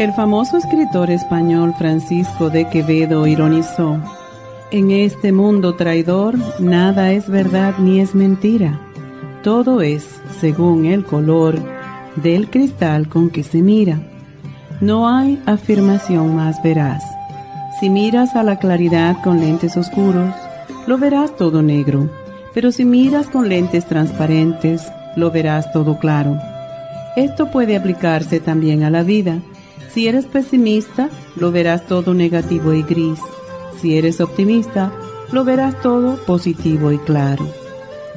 El famoso escritor español Francisco de Quevedo ironizó, En este mundo traidor nada es verdad ni es mentira, todo es según el color del cristal con que se mira. No hay afirmación más veraz. Si miras a la claridad con lentes oscuros, lo verás todo negro, pero si miras con lentes transparentes, lo verás todo claro. Esto puede aplicarse también a la vida si eres pesimista, lo verás todo negativo y gris. Si eres optimista, lo verás todo positivo y claro.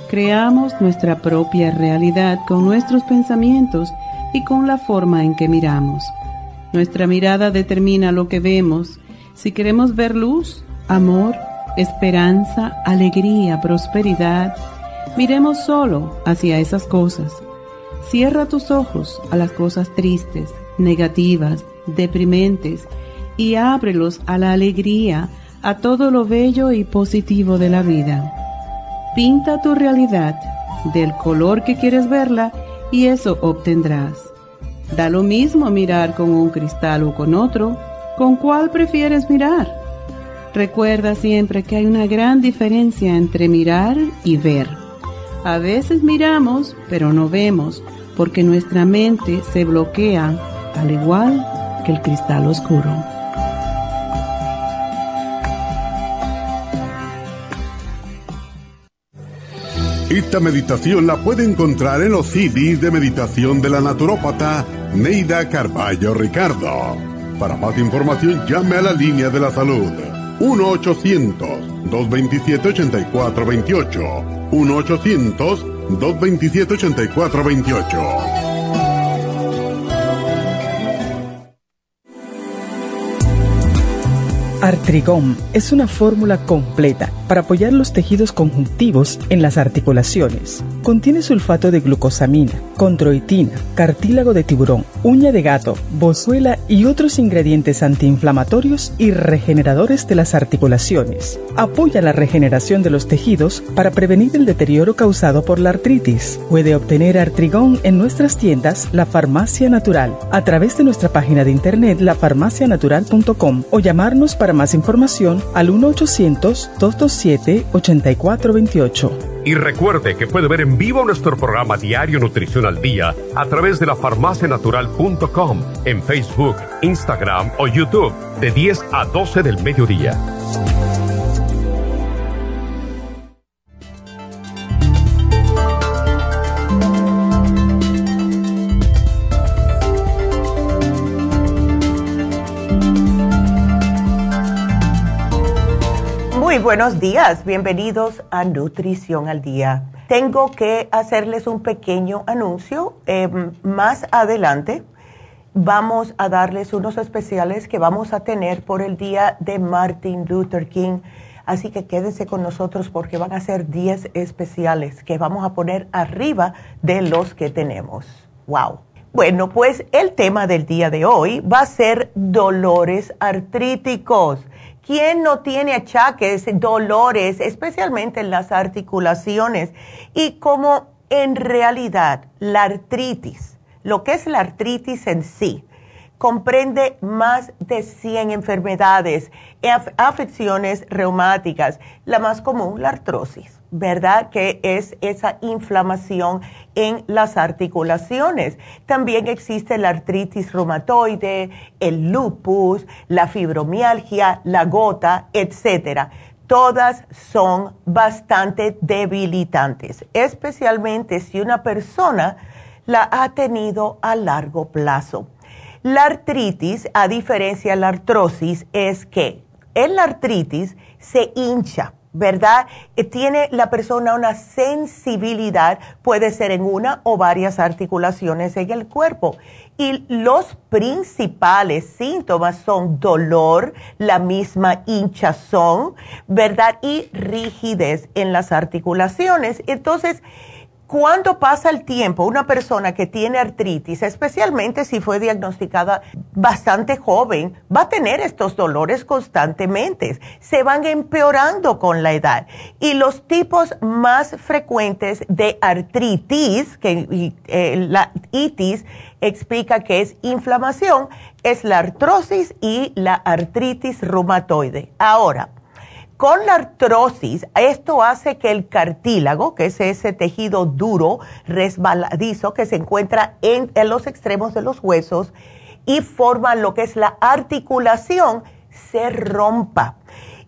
Creamos nuestra propia realidad con nuestros pensamientos y con la forma en que miramos. Nuestra mirada determina lo que vemos. Si queremos ver luz, amor, esperanza, alegría, prosperidad, miremos solo hacia esas cosas. Cierra tus ojos a las cosas tristes negativas, deprimentes, y ábrelos a la alegría, a todo lo bello y positivo de la vida. Pinta tu realidad del color que quieres verla y eso obtendrás. Da lo mismo mirar con un cristal o con otro, ¿con cuál prefieres mirar? Recuerda siempre que hay una gran diferencia entre mirar y ver. A veces miramos, pero no vemos, porque nuestra mente se bloquea al igual que el cristal oscuro. Esta meditación la puede encontrar en los CDs de meditación de la naturópata Neida Carballo Ricardo. Para más información llame a la línea de la salud 1-800-227-8428. 1-800-227-8428. Artrigón es una fórmula completa para apoyar los tejidos conjuntivos en las articulaciones. Contiene sulfato de glucosamina, condroitina, cartílago de tiburón, uña de gato, bozuela y otros ingredientes antiinflamatorios y regeneradores de las articulaciones. Apoya la regeneración de los tejidos para prevenir el deterioro causado por la artritis. Puede obtener Artrigón en nuestras tiendas La Farmacia Natural a través de nuestra página de internet lafarmacianatural.com o llamarnos para más información al 1-800-227-8428. Y recuerde que puede ver en vivo nuestro programa Diario Nutrición al Día a través de la farmacianatural.com en Facebook, Instagram o YouTube de 10 a 12 del mediodía. Buenos días, bienvenidos a Nutrición al Día. Tengo que hacerles un pequeño anuncio. Em, más adelante vamos a darles unos especiales que vamos a tener por el día de Martin Luther King. Así que quédense con nosotros porque van a ser 10 especiales que vamos a poner arriba de los que tenemos. ¡Wow! Bueno, pues el tema del día de hoy va a ser dolores artríticos. ¿Quién no tiene achaques, dolores, especialmente en las articulaciones? Y como en realidad la artritis, lo que es la artritis en sí, comprende más de 100 enfermedades, afecciones reumáticas, la más común, la artrosis. ¿Verdad? Que es esa inflamación en las articulaciones. También existe la artritis reumatoide, el lupus, la fibromialgia, la gota, etcétera. Todas son bastante debilitantes, especialmente si una persona la ha tenido a largo plazo. La artritis, a diferencia de la artrosis, es que en la artritis se hincha ¿verdad? Eh, tiene la persona una sensibilidad, puede ser en una o varias articulaciones en el cuerpo. Y los principales síntomas son dolor, la misma hinchazón, ¿verdad? Y rigidez en las articulaciones. Entonces, cuando pasa el tiempo, una persona que tiene artritis, especialmente si fue diagnosticada bastante joven, va a tener estos dolores constantemente. Se van empeorando con la edad. Y los tipos más frecuentes de artritis, que eh, la itis explica que es inflamación, es la artrosis y la artritis reumatoide. Ahora, con la artrosis, esto hace que el cartílago, que es ese tejido duro, resbaladizo, que se encuentra en, los extremos de los huesos y forma lo que es la articulación, se rompa.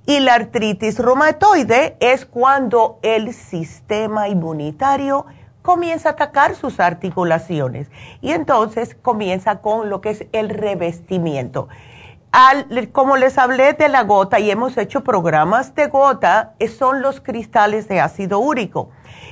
Y la artritis reumatoide es cuando el sistema inmunitario comienza a atacar sus articulaciones y entonces comienza con lo que es el revestimiento como les hablé de la gota y hemos hecho programas de gota, eh, son los cristales de ácido úrico.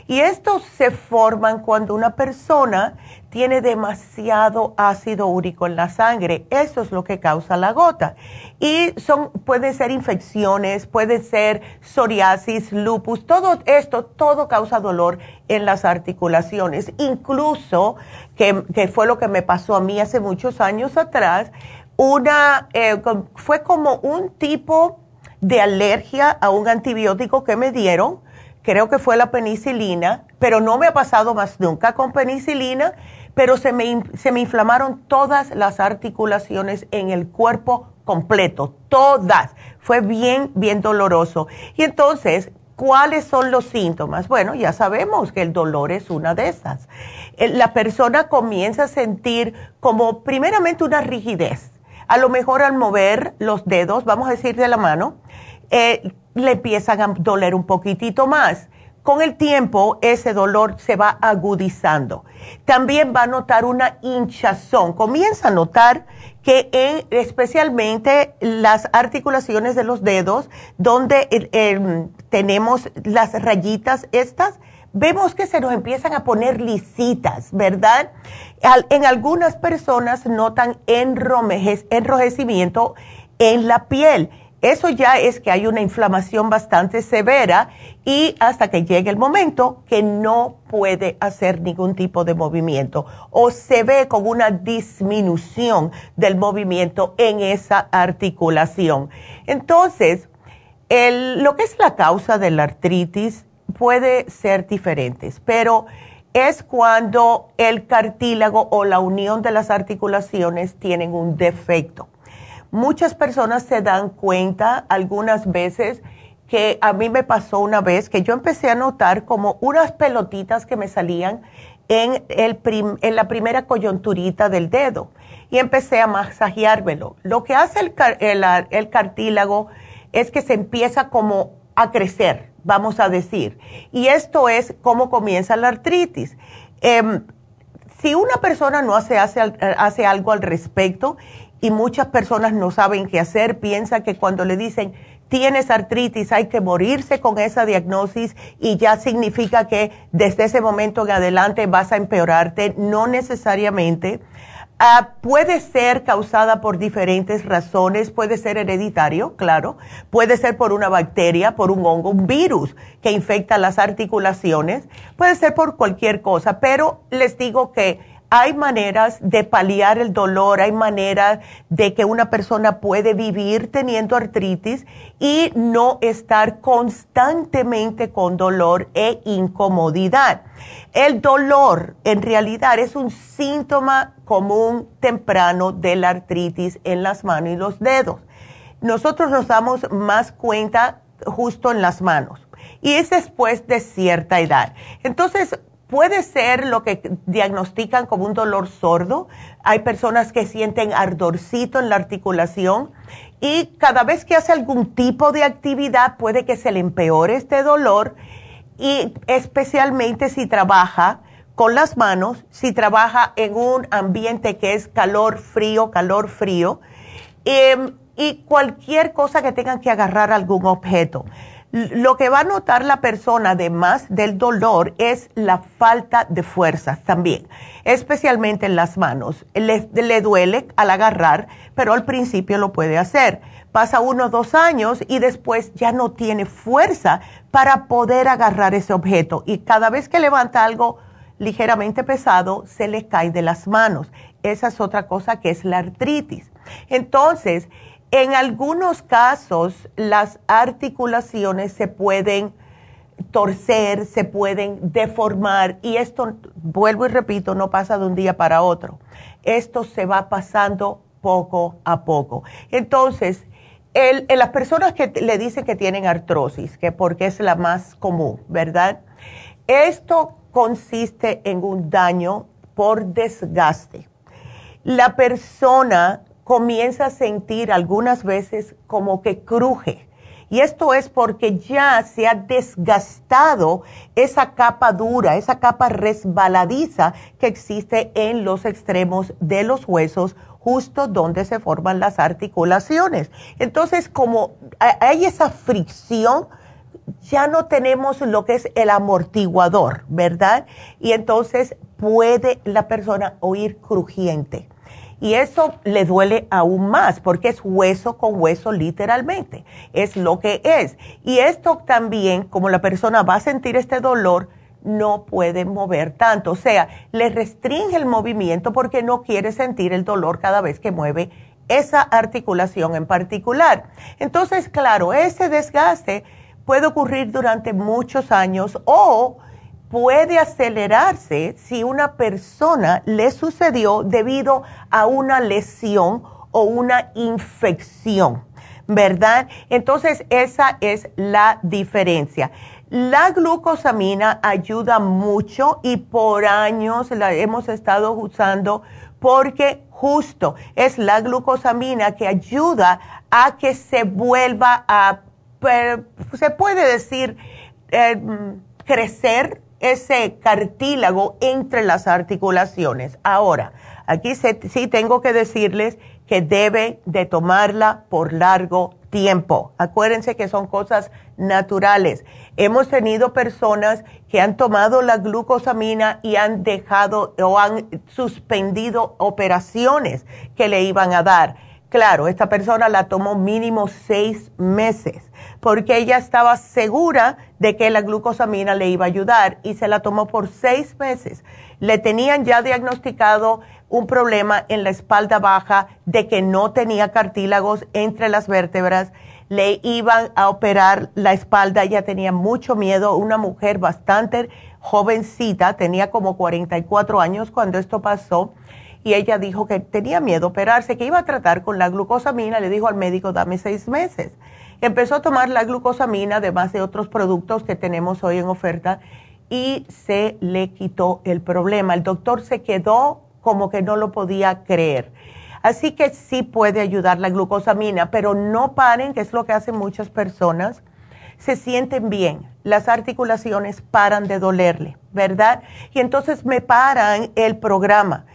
Y estos se forman cuando una persona tiene demasiado ácido úrico en la sangre. Eso es lo que causa la gota. Y son, pueden ser infecciones, puede ser psoriasis, lupus, todo esto, todo causa dolor en las articulaciones. Incluso, que, que fue lo que me pasó a mí hace muchos años atrás, una, eh, fue como un tipo de alergia a un antibiótico que me dieron, creo que fue la penicilina, pero no me ha pasado más nunca con penicilina, pero se me, se me inflamaron todas las articulaciones en el cuerpo completo, todas. Fue bien, bien doloroso. Y entonces, ¿cuáles son los síntomas? Bueno, ya sabemos que el dolor es una de esas. Eh, la persona comienza a sentir como primeramente una rigidez a lo mejor al mover los dedos, vamos a decir de la mano, eh, le empiezan a doler un poquitito más. Con el tiempo, ese dolor se va agudizando. También va a notar una hinchazón. Comienza a notar que especialmente las articulaciones de los dedos, donde eh, em, tenemos las rayitas estas, vemos que se nos empiezan a poner lisitas, ¿verdad? En algunas personas notan enrojecimiento en la piel. Eso ya es que hay una inflamación bastante severa y hasta que llegue el momento que no puede hacer ningún tipo de movimiento o se ve con una disminución del movimiento en esa articulación. Entonces, lo que es la causa de la artritis puede ser diferentes, pero es cuando el cartílago o la unión de las articulaciones tienen un defecto. Muchas personas se dan cuenta algunas veces que a mí me pasó una vez que yo empecé a notar como unas pelotitas que me salían en, el en la primera coyunturita del dedo y empecé a masajeármelo. Lo que hace el, el cartílago es que se empieza como a crecer vamos a decir. Y esto es cómo comienza la artritis. Em, si una persona no hace, hace, hace algo al respecto y muchas personas no saben qué hacer, piensa que cuando le dicen tienes artritis hay que morirse con esa diagnosis y ya significa que desde ese momento en adelante vas a empeorarte. No necesariamente. Ah, puede ser causada por diferentes razones, puede ser hereditario, claro, puede ser por una bacteria, por un hongo, un virus que infecta las articulaciones, puede ser por cualquier cosa, pero les digo que hay maneras de paliar el dolor, hay maneras de que una persona puede vivir teniendo artritis y no estar constantemente con dolor e incomodidad. El dolor en realidad es un síntoma común temprano de la artritis en las manos y los dedos. Nosotros nos damos más cuenta justo en las manos y es después de cierta edad. Entonces, Puede ser lo que diagnostican como un dolor sordo. Hay personas que sienten ardorcito en la articulación y cada vez que hace algún tipo de actividad puede que se le empeore este dolor y especialmente si trabaja con las manos, si trabaja en un ambiente que es calor, frío, calor, frío, em, y cualquier cosa que tengan que agarrar algún objeto. Lo que va a notar la persona, además del dolor, es la falta de fuerza también, especialmente en las manos. Le, le duele al agarrar, pero al principio lo puede hacer. Pasa uno o dos años y después ya no tiene fuerza para poder agarrar ese objeto. Y cada vez que levanta algo ligeramente pesado, se le cae de las manos. Esa es otra cosa que es la artritis. Entonces, en algunos casos, las articulaciones se pueden torcer, se pueden deformar y esto, vuelvo y repito, no pasa de un día para otro. Esto se va pasando poco a poco. Entonces, en las personas que le dicen que tienen artrosis, que porque es la más común, ¿verdad? Esto consiste en un daño por desgaste. La persona comienza a sentir algunas veces como que cruje. Y esto es porque ya se ha desgastado esa capa dura, esa capa resbaladiza que existe en los extremos de los huesos, justo donde se forman las articulaciones. Entonces, como hay esa fricción, ya no tenemos lo que es el amortiguador, ¿verdad? Y entonces puede la persona oír crujiente. Y eso le duele aún más porque es hueso con hueso literalmente. Es lo que es. Y esto también, como la persona va a sentir este dolor, no puede mover tanto. O sea, le restringe el movimiento porque no quiere sentir el dolor cada vez que mueve esa articulación en particular. Entonces, claro, ese desgaste puede ocurrir durante muchos años o puede acelerarse si una persona le sucedió debido a una lesión o una infección, ¿verdad? Entonces esa es la diferencia. La glucosamina ayuda mucho y por años la hemos estado usando porque justo es la glucosamina que ayuda a que se vuelva a, se puede decir, eh, crecer ese cartílago entre las articulaciones. Ahora, aquí sí tengo que decirles que debe de tomarla por largo tiempo. Acuérdense que son cosas naturales. Hemos tenido personas que han tomado la glucosamina y han dejado o han suspendido operaciones que le iban a dar. Claro, esta persona la tomó mínimo seis meses porque ella estaba segura de que la glucosamina le iba a ayudar y se la tomó por seis meses. Le tenían ya diagnosticado un problema en la espalda baja de que no tenía cartílagos entre las vértebras. Le iban a operar la espalda, ella tenía mucho miedo, una mujer bastante jovencita, tenía como 44 años cuando esto pasó y ella dijo que tenía miedo a operarse, que iba a tratar con la glucosamina, le dijo al médico, dame seis meses. Empezó a tomar la glucosamina, además de otros productos que tenemos hoy en oferta, y se le quitó el problema. El doctor se quedó como que no lo podía creer. Así que sí puede ayudar la glucosamina, pero no paren, que es lo que hacen muchas personas. Se sienten bien, las articulaciones paran de dolerle, ¿verdad? Y entonces me paran el programa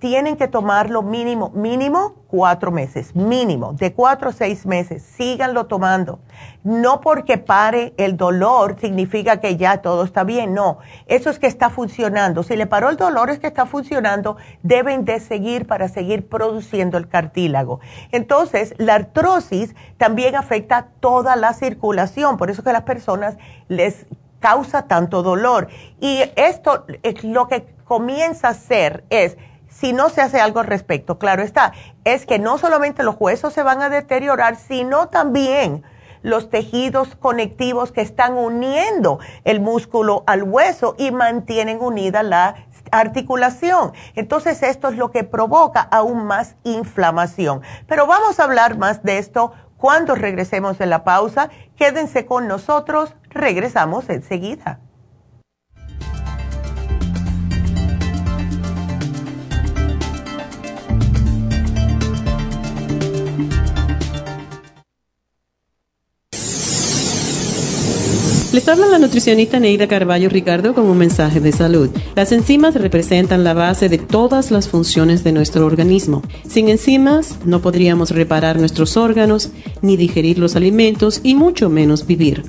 tienen que tomarlo mínimo, mínimo cuatro meses, mínimo, de cuatro a seis meses, síganlo tomando. No porque pare el dolor significa que ya todo está bien, no, eso es que está funcionando. Si le paró el dolor es que está funcionando, deben de seguir para seguir produciendo el cartílago. Entonces, la artrosis también afecta toda la circulación, por eso que a las personas les causa tanto dolor. Y esto es lo que comienza a hacer es si no se hace algo al respecto. Claro está, es que no solamente los huesos se van a deteriorar, sino también los tejidos conectivos que están uniendo el músculo al hueso y mantienen unida la articulación. Entonces esto es lo que provoca aún más inflamación. Pero vamos a hablar más de esto cuando regresemos de la pausa. Quédense con nosotros, regresamos enseguida. Les habla la nutricionista Neida Carballo Ricardo con un mensaje de salud. Las enzimas representan la base de todas las funciones de nuestro organismo. Sin enzimas no podríamos reparar nuestros órganos, ni digerir los alimentos y mucho menos vivir.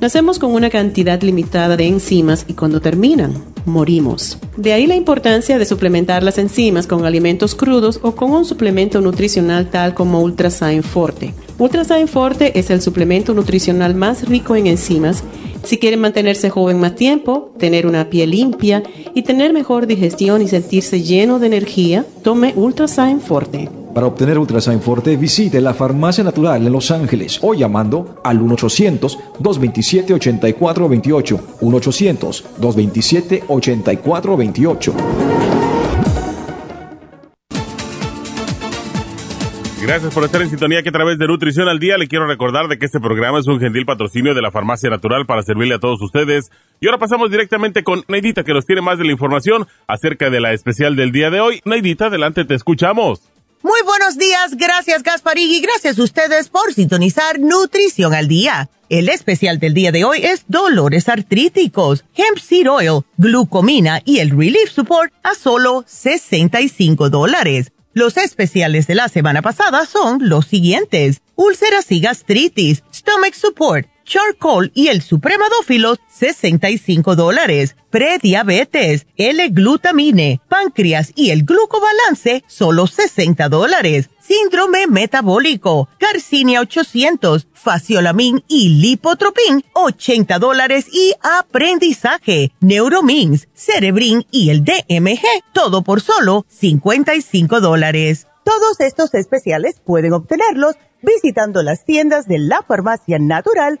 Nacemos con una cantidad limitada de enzimas y cuando terminan, morimos. De ahí la importancia de suplementar las enzimas con alimentos crudos o con un suplemento nutricional tal como Ultrasign Forte. Ultrasign Forte es el suplemento nutricional más rico en enzimas si quieren mantenerse joven más tiempo, tener una piel limpia y tener mejor digestión y sentirse lleno de energía, tome Ultrasign Forte. Para obtener Ultrasign Forte, visite la Farmacia Natural en Los Ángeles o llamando al 1-800-227-8428. 1-800-227-8428. Gracias por estar en sintonía que a través de Nutrición al Día le quiero recordar de que este programa es un gentil patrocinio de la Farmacia Natural para servirle a todos ustedes. Y ahora pasamos directamente con Neidita que nos tiene más de la información acerca de la especial del día de hoy. Neidita, adelante, te escuchamos. Muy buenos días, gracias Gasparín y gracias a ustedes por sintonizar Nutrición al Día. El especial del día de hoy es dolores artríticos, hemp seed oil, glucomina y el relief support a solo 65 dólares. Los especiales de la semana pasada son los siguientes. Úlceras y gastritis, stomach support, charcoal y el supremadófilos, 65 dólares. Prediabetes, L-glutamine, páncreas y el glucobalance, solo 60 dólares. Síndrome metabólico, Garcinia 800, Faciolamin y Lipotropin, 80 dólares y aprendizaje, Neuromins, Cerebrin y el DMG, todo por solo 55 dólares. Todos estos especiales pueden obtenerlos visitando las tiendas de la farmacia natural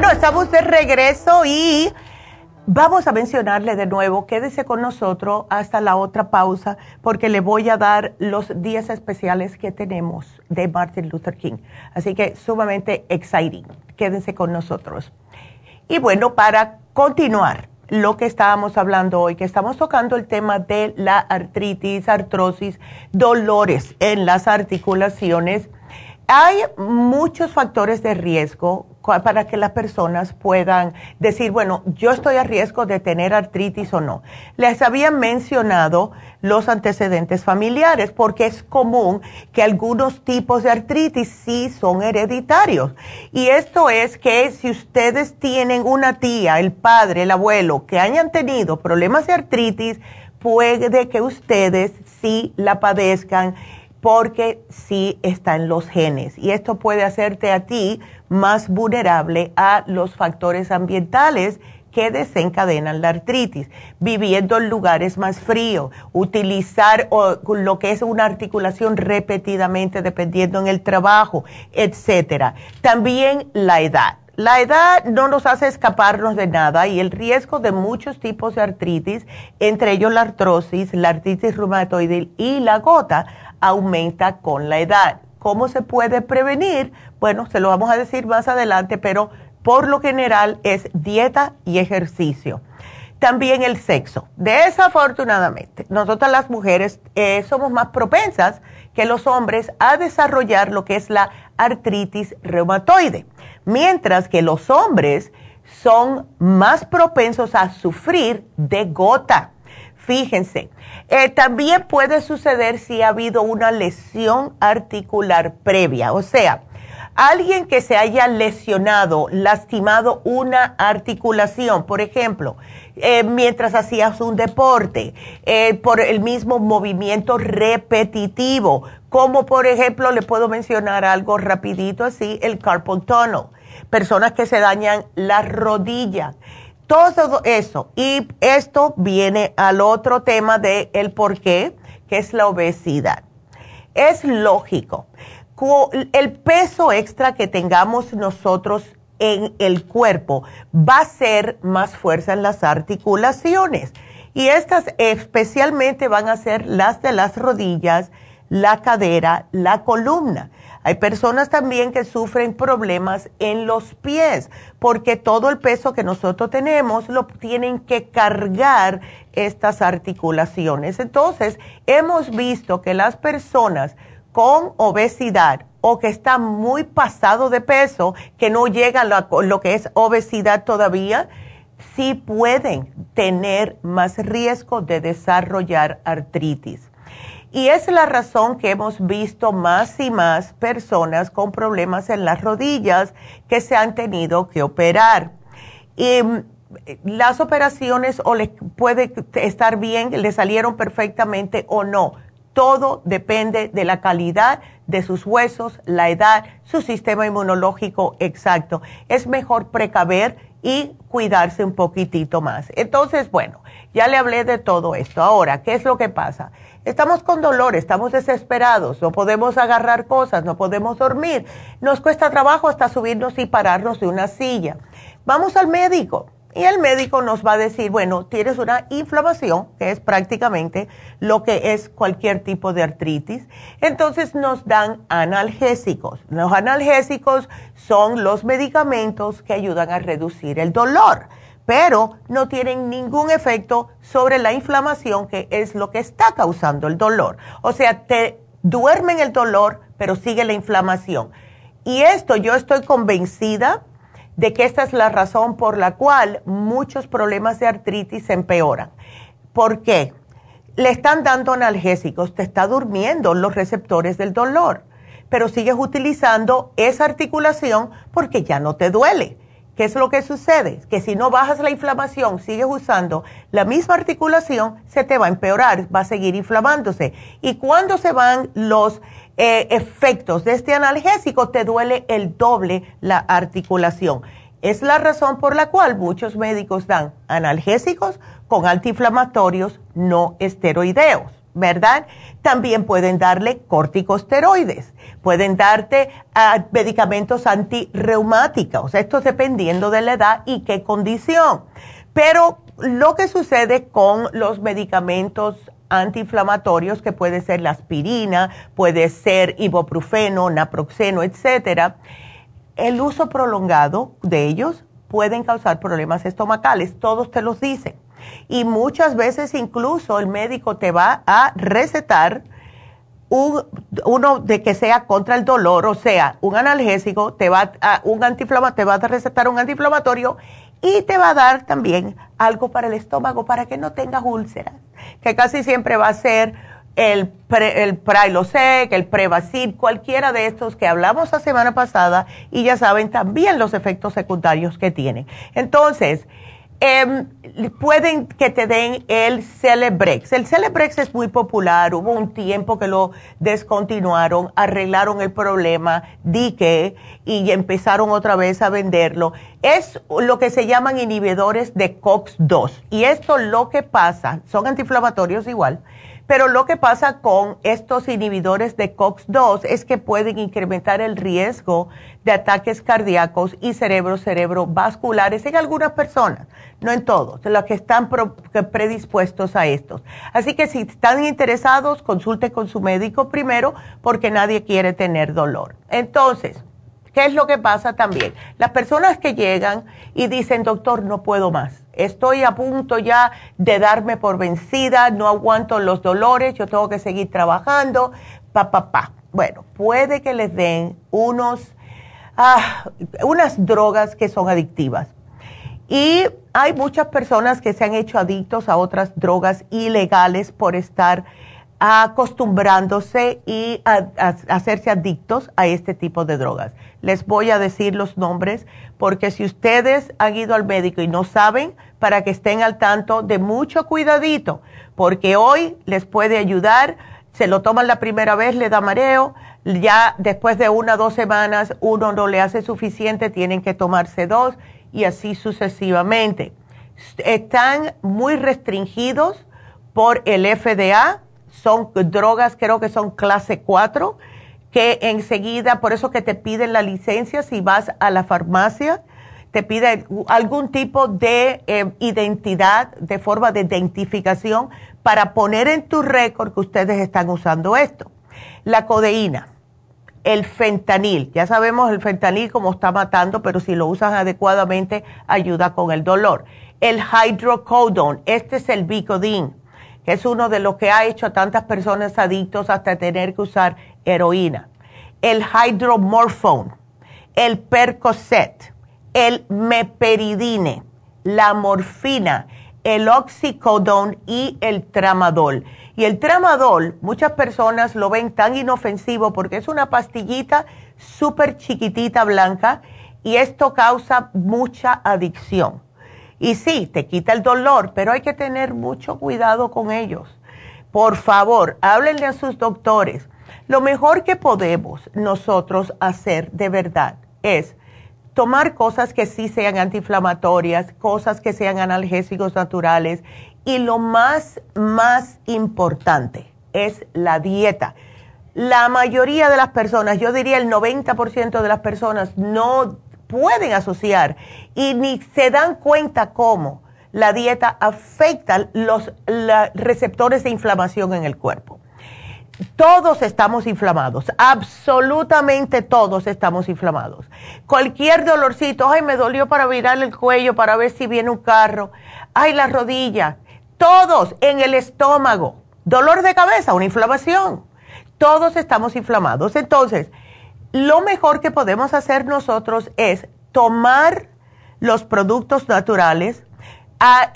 Bueno, estamos de regreso y vamos a mencionarle de nuevo, quédese con nosotros hasta la otra pausa porque le voy a dar los días especiales que tenemos de Martin Luther King. Así que sumamente exciting. Quédense con nosotros. Y bueno, para continuar lo que estábamos hablando hoy, que estamos tocando el tema de la artritis, artrosis, dolores en las articulaciones, hay muchos factores de riesgo para que las personas puedan decir, bueno, yo estoy a riesgo de tener artritis o no. Les había mencionado los antecedentes familiares porque es común que algunos tipos de artritis sí son hereditarios. Y esto es que si ustedes tienen una tía, el padre, el abuelo, que hayan tenido problemas de artritis, puede que ustedes sí la padezcan porque sí está en los genes. Y esto puede hacerte a ti más vulnerable a los factores ambientales que desencadenan la artritis, viviendo en lugares más fríos, utilizar lo que es una articulación repetidamente dependiendo en el trabajo, etcétera. También la edad. La edad no nos hace escaparnos de nada y el riesgo de muchos tipos de artritis, entre ellos la artrosis, la artritis reumatoide y la gota, aumenta con la edad. ¿Cómo se puede prevenir? Bueno, se lo vamos a decir más adelante, pero por lo general es dieta y ejercicio. También el sexo. Desafortunadamente, nosotras las mujeres eh, somos más propensas que los hombres a desarrollar lo que es la artritis reumatoide, mientras que los hombres son más propensos a sufrir de gota. Fíjense, eh, también puede suceder si ha habido una lesión articular previa, o sea, alguien que se haya lesionado, lastimado una articulación, por ejemplo, eh, mientras hacías un deporte, eh, por el mismo movimiento repetitivo, como por ejemplo, le puedo mencionar algo rapidito así, el carpal tunnel, personas que se dañan la rodilla todo eso. Y esto viene al otro tema de el por qué, que es la obesidad. Es lógico. El peso extra que tengamos nosotros en el cuerpo va a ser más fuerza en las articulaciones. Y estas especialmente van a ser las de las rodillas, la cadera, la columna. Hay personas también que sufren problemas en los pies porque todo el peso que nosotros tenemos lo tienen que cargar estas articulaciones. Entonces, hemos visto que las personas con obesidad o que están muy pasado de peso, que no llegan a lo que es obesidad todavía, sí pueden tener más riesgo de desarrollar artritis. Y es la razón que hemos visto más y más personas con problemas en las rodillas que se han tenido que operar. Y mm, las operaciones o les puede estar bien, le salieron perfectamente o no. Todo depende de la calidad de sus huesos, la edad, su sistema inmunológico exacto. Es mejor precaver y cuidarse un poquitito más. Entonces, bueno, ya le hablé de todo esto. Ahora, ¿qué es lo que pasa? Estamos con dolor, estamos desesperados, no podemos agarrar cosas, no podemos dormir. Nos cuesta trabajo hasta subirnos y pararnos de una silla. Vamos al médico y el médico nos va a decir, bueno, tienes una inflamación, que es prácticamente lo que es cualquier tipo de artritis. Entonces nos dan analgésicos. Los analgésicos son los medicamentos que ayudan a reducir el dolor pero no tienen ningún efecto sobre la inflamación que es lo que está causando el dolor. O sea, te duermen el dolor, pero sigue la inflamación. Y esto yo estoy convencida de que esta es la razón por la cual muchos problemas de artritis se empeoran. ¿Por qué? Le están dando analgésicos, te está durmiendo los receptores del dolor, pero sigues utilizando esa articulación porque ya no te duele. ¿Qué es lo que sucede? Que si no bajas la inflamación, sigues usando la misma articulación, se te va a empeorar, va a seguir inflamándose. Y cuando se van los eh, efectos de este analgésico, te duele el doble la articulación. Es la razón por la cual muchos médicos dan analgésicos con antiinflamatorios no esteroideos, ¿verdad? También pueden darle corticosteroides pueden darte ah, medicamentos antirreumáticos, esto es dependiendo de la edad y qué condición. Pero lo que sucede con los medicamentos antiinflamatorios, que puede ser la aspirina, puede ser ibuprofeno, naproxeno, etcétera, el uso prolongado de ellos pueden causar problemas estomacales, todos te los dicen. Y muchas veces incluso el médico te va a recetar un, uno de que sea contra el dolor, o sea, un analgésico, te va a, un te va a recetar un antiinflamatorio y te va a dar también algo para el estómago para que no tengas úlceras, que casi siempre va a ser el, el Prilosec, el Prevacid, cualquiera de estos que hablamos la semana pasada y ya saben también los efectos secundarios que tienen. Entonces, eh, pueden que te den el Celebrex. El Celebrex es muy popular, hubo un tiempo que lo descontinuaron, arreglaron el problema, dique y empezaron otra vez a venderlo. Es lo que se llaman inhibidores de COX-2 y esto lo que pasa, son antiinflamatorios igual, pero lo que pasa con estos inhibidores de COX-2 es que pueden incrementar el riesgo de ataques cardíacos y cerebro-cerebrovasculares en algunas personas, no en todos, los que están predispuestos a estos. Así que si están interesados, consulte con su médico primero porque nadie quiere tener dolor. Entonces, ¿qué es lo que pasa también? Las personas que llegan y dicen, doctor, no puedo más estoy a punto ya de darme por vencida, no aguanto los dolores, yo tengo que seguir trabajando, pa, pa, pa. Bueno, puede que les den unos, ah, unas drogas que son adictivas. Y hay muchas personas que se han hecho adictos a otras drogas ilegales por estar acostumbrándose y hacerse adictos a este tipo de drogas. Les voy a decir los nombres porque si ustedes han ido al médico y no saben, para que estén al tanto de mucho cuidadito, porque hoy les puede ayudar, se lo toman la primera vez, le da mareo, ya después de una o dos semanas uno no le hace suficiente, tienen que tomarse dos y así sucesivamente. Están muy restringidos por el FDA, son drogas, creo que son clase 4, que enseguida, por eso que te piden la licencia si vas a la farmacia, te pide algún tipo de eh, identidad, de forma de identificación para poner en tu récord que ustedes están usando esto. La codeína, el fentanil, ya sabemos el fentanil como está matando, pero si lo usan adecuadamente ayuda con el dolor. El hydrocodone, este es el Vicodin, que es uno de los que ha hecho a tantas personas adictos hasta tener que usar heroína. El hydromorphone, el Percocet, el meperidine, la morfina, el oxicodone y el tramadol. Y el tramadol, muchas personas lo ven tan inofensivo porque es una pastillita súper chiquitita blanca y esto causa mucha adicción. Y sí, te quita el dolor, pero hay que tener mucho cuidado con ellos. Por favor, háblenle a sus doctores. Lo mejor que podemos nosotros hacer de verdad es tomar cosas que sí sean antiinflamatorias, cosas que sean analgésicos naturales y lo más, más importante es la dieta. La mayoría de las personas, yo diría el 90% de las personas no pueden asociar y ni se dan cuenta cómo la dieta afecta los receptores de inflamación en el cuerpo. Todos estamos inflamados, absolutamente todos estamos inflamados. Cualquier dolorcito, ay, me dolió para virar el cuello para ver si viene un carro, ay, la rodilla, todos en el estómago, dolor de cabeza, una inflamación. Todos estamos inflamados. Entonces, lo mejor que podemos hacer nosotros es tomar los productos naturales, a,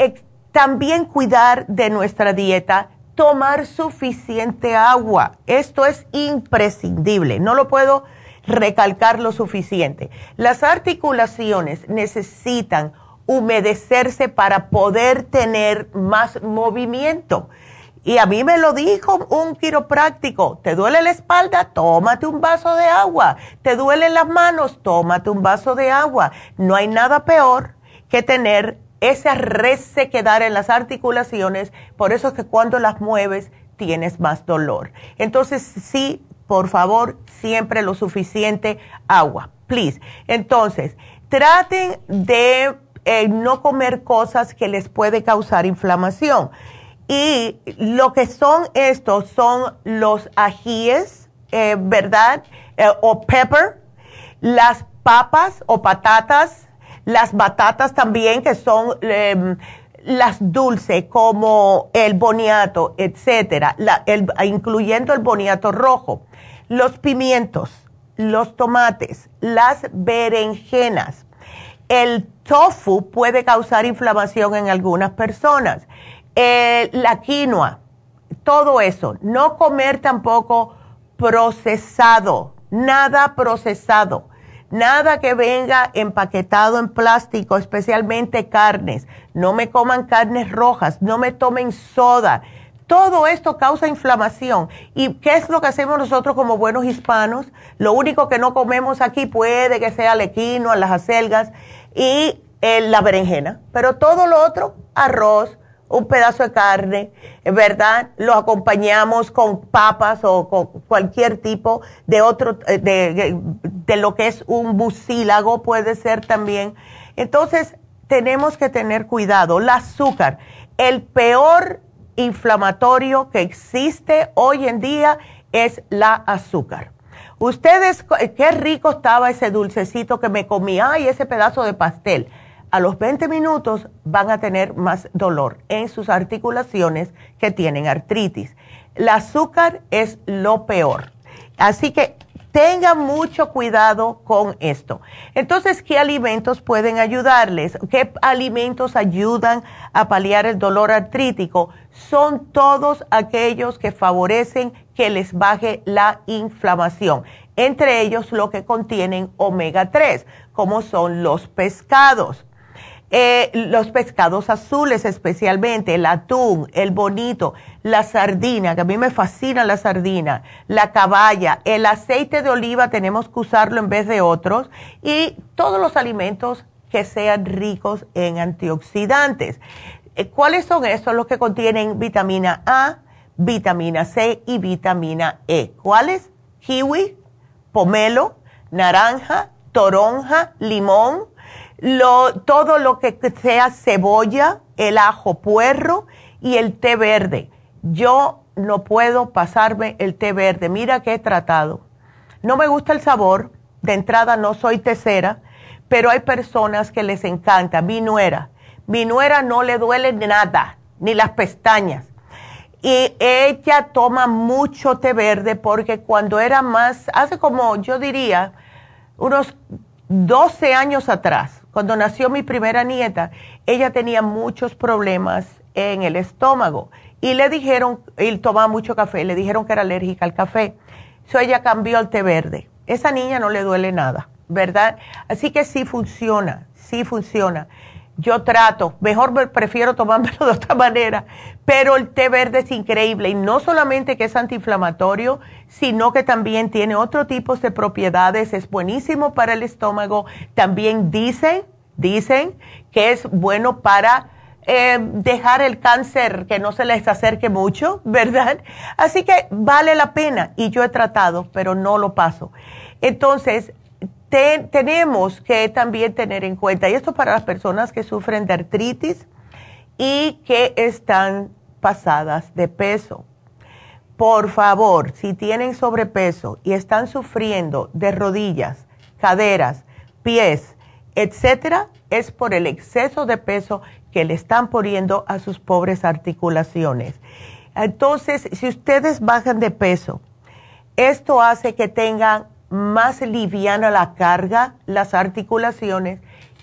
también cuidar de nuestra dieta, tomar suficiente agua. Esto es imprescindible, no lo puedo recalcar lo suficiente. Las articulaciones necesitan humedecerse para poder tener más movimiento. Y a mí me lo dijo un quiropráctico, ¿te duele la espalda? Tómate un vaso de agua. ¿Te duelen las manos? Tómate un vaso de agua. No hay nada peor que tener esa resequedad en las articulaciones, por eso es que cuando las mueves tienes más dolor. Entonces, sí, por favor, siempre lo suficiente agua, please. Entonces, traten de eh, no comer cosas que les puede causar inflamación. Y lo que son estos son los ajíes, eh, ¿verdad? Eh, o pepper, las papas o patatas, las batatas también, que son em, las dulces, como el boniato, etcétera, incluyendo el boniato rojo, los pimientos, los tomates, las berenjenas. El tofu puede causar inflamación en algunas personas. Eh, la quinoa, todo eso. No comer tampoco procesado, nada procesado Nada que venga empaquetado en plástico, especialmente carnes. No me coman carnes rojas, no me tomen soda. Todo esto causa inflamación. ¿Y qué es lo que hacemos nosotros como buenos hispanos? Lo único que no comemos aquí puede que sea el equino, las acelgas y eh, la berenjena. Pero todo lo otro, arroz, un pedazo de carne, ¿verdad? Lo acompañamos con papas o con cualquier tipo de otro, eh, de, lo que es un bucílago puede ser también. Entonces, tenemos que tener cuidado. El azúcar, el peor inflamatorio que existe hoy en día es la azúcar. Ustedes, qué rico estaba ese dulcecito que me comí, ay, ese pedazo de pastel a los 20 minutos van a tener más dolor en sus articulaciones que tienen artritis. El azúcar es lo peor. Así que tengan mucho cuidado con esto. Entonces, ¿qué alimentos pueden ayudarles? ¿Qué alimentos ayudan a paliar el dolor artrítico? Son todos aquellos que favorecen que les baje la inflamación. Entre ellos, lo que contienen omega 3, como son los pescados eh, los pescados azules especialmente, el atún, el bonito, la sardina, que a mí me fascina la sardina, la caballa, el aceite de oliva tenemos que usarlo en vez de otros y todos los alimentos que sean ricos en antioxidantes. Eh, ¿Cuáles son estos? Los que contienen vitamina A, vitamina C y vitamina E. ¿Cuáles? Kiwi, pomelo, naranja, toronja, limón, lo, todo lo que sea cebolla, el ajo puerro y el té verde. Yo no puedo pasarme el té verde. Mira que he tratado. No me gusta el sabor. De entrada no soy tecera, pero hay personas que les encanta. Mi nuera. Mi nuera no le duele nada, ni las pestañas. Y ella toma mucho té verde porque cuando era más, hace como yo diría, unos 12 años atrás, cuando nació mi primera nieta, ella tenía muchos problemas en el estómago y le dijeron, y tomaba mucho café, le dijeron que era alérgica al café. So ella cambió al té verde. Esa niña no le duele nada, ¿verdad? Así que sí funciona, sí funciona. Yo trato, mejor prefiero tomármelo de otra manera, pero el té verde es increíble y no solamente que es antiinflamatorio, sino que también tiene otro tipo de propiedades, es buenísimo para el estómago. También dicen, dicen que es bueno para eh, dejar el cáncer que no se les acerque mucho, ¿verdad? Así que vale la pena y yo he tratado, pero no lo paso. Entonces, tenemos que también tener en cuenta, y esto para las personas que sufren de artritis y que están pasadas de peso. Por favor, si tienen sobrepeso y están sufriendo de rodillas, caderas, pies, etcétera, es por el exceso de peso que le están poniendo a sus pobres articulaciones. Entonces, si ustedes bajan de peso, esto hace que tengan más liviana la carga, las articulaciones,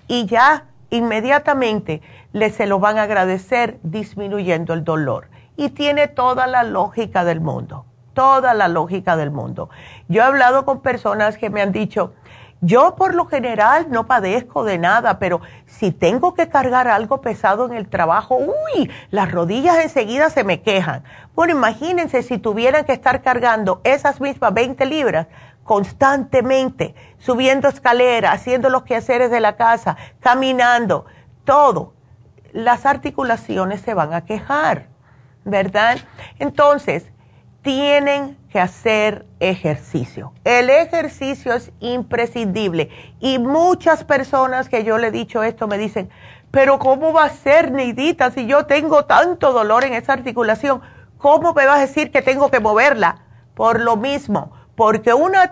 y ya inmediatamente les se lo van a agradecer disminuyendo el dolor. Y tiene toda la lógica del mundo, toda la lógica del mundo. Yo he hablado con personas que me han dicho, yo por lo general no padezco de nada, pero si tengo que cargar algo pesado en el trabajo, uy, las rodillas enseguida se me quejan. Bueno, imagínense si tuvieran que estar cargando esas mismas 20 libras constantemente, subiendo escaleras, haciendo los quehaceres de la casa, caminando, todo. Las articulaciones se van a quejar, ¿verdad? Entonces, tienen que hacer ejercicio. El ejercicio es imprescindible y muchas personas que yo le he dicho esto me dicen, pero ¿cómo va a ser, Neidita, si yo tengo tanto dolor en esa articulación? ¿Cómo me vas a decir que tengo que moverla? Por lo mismo, porque una,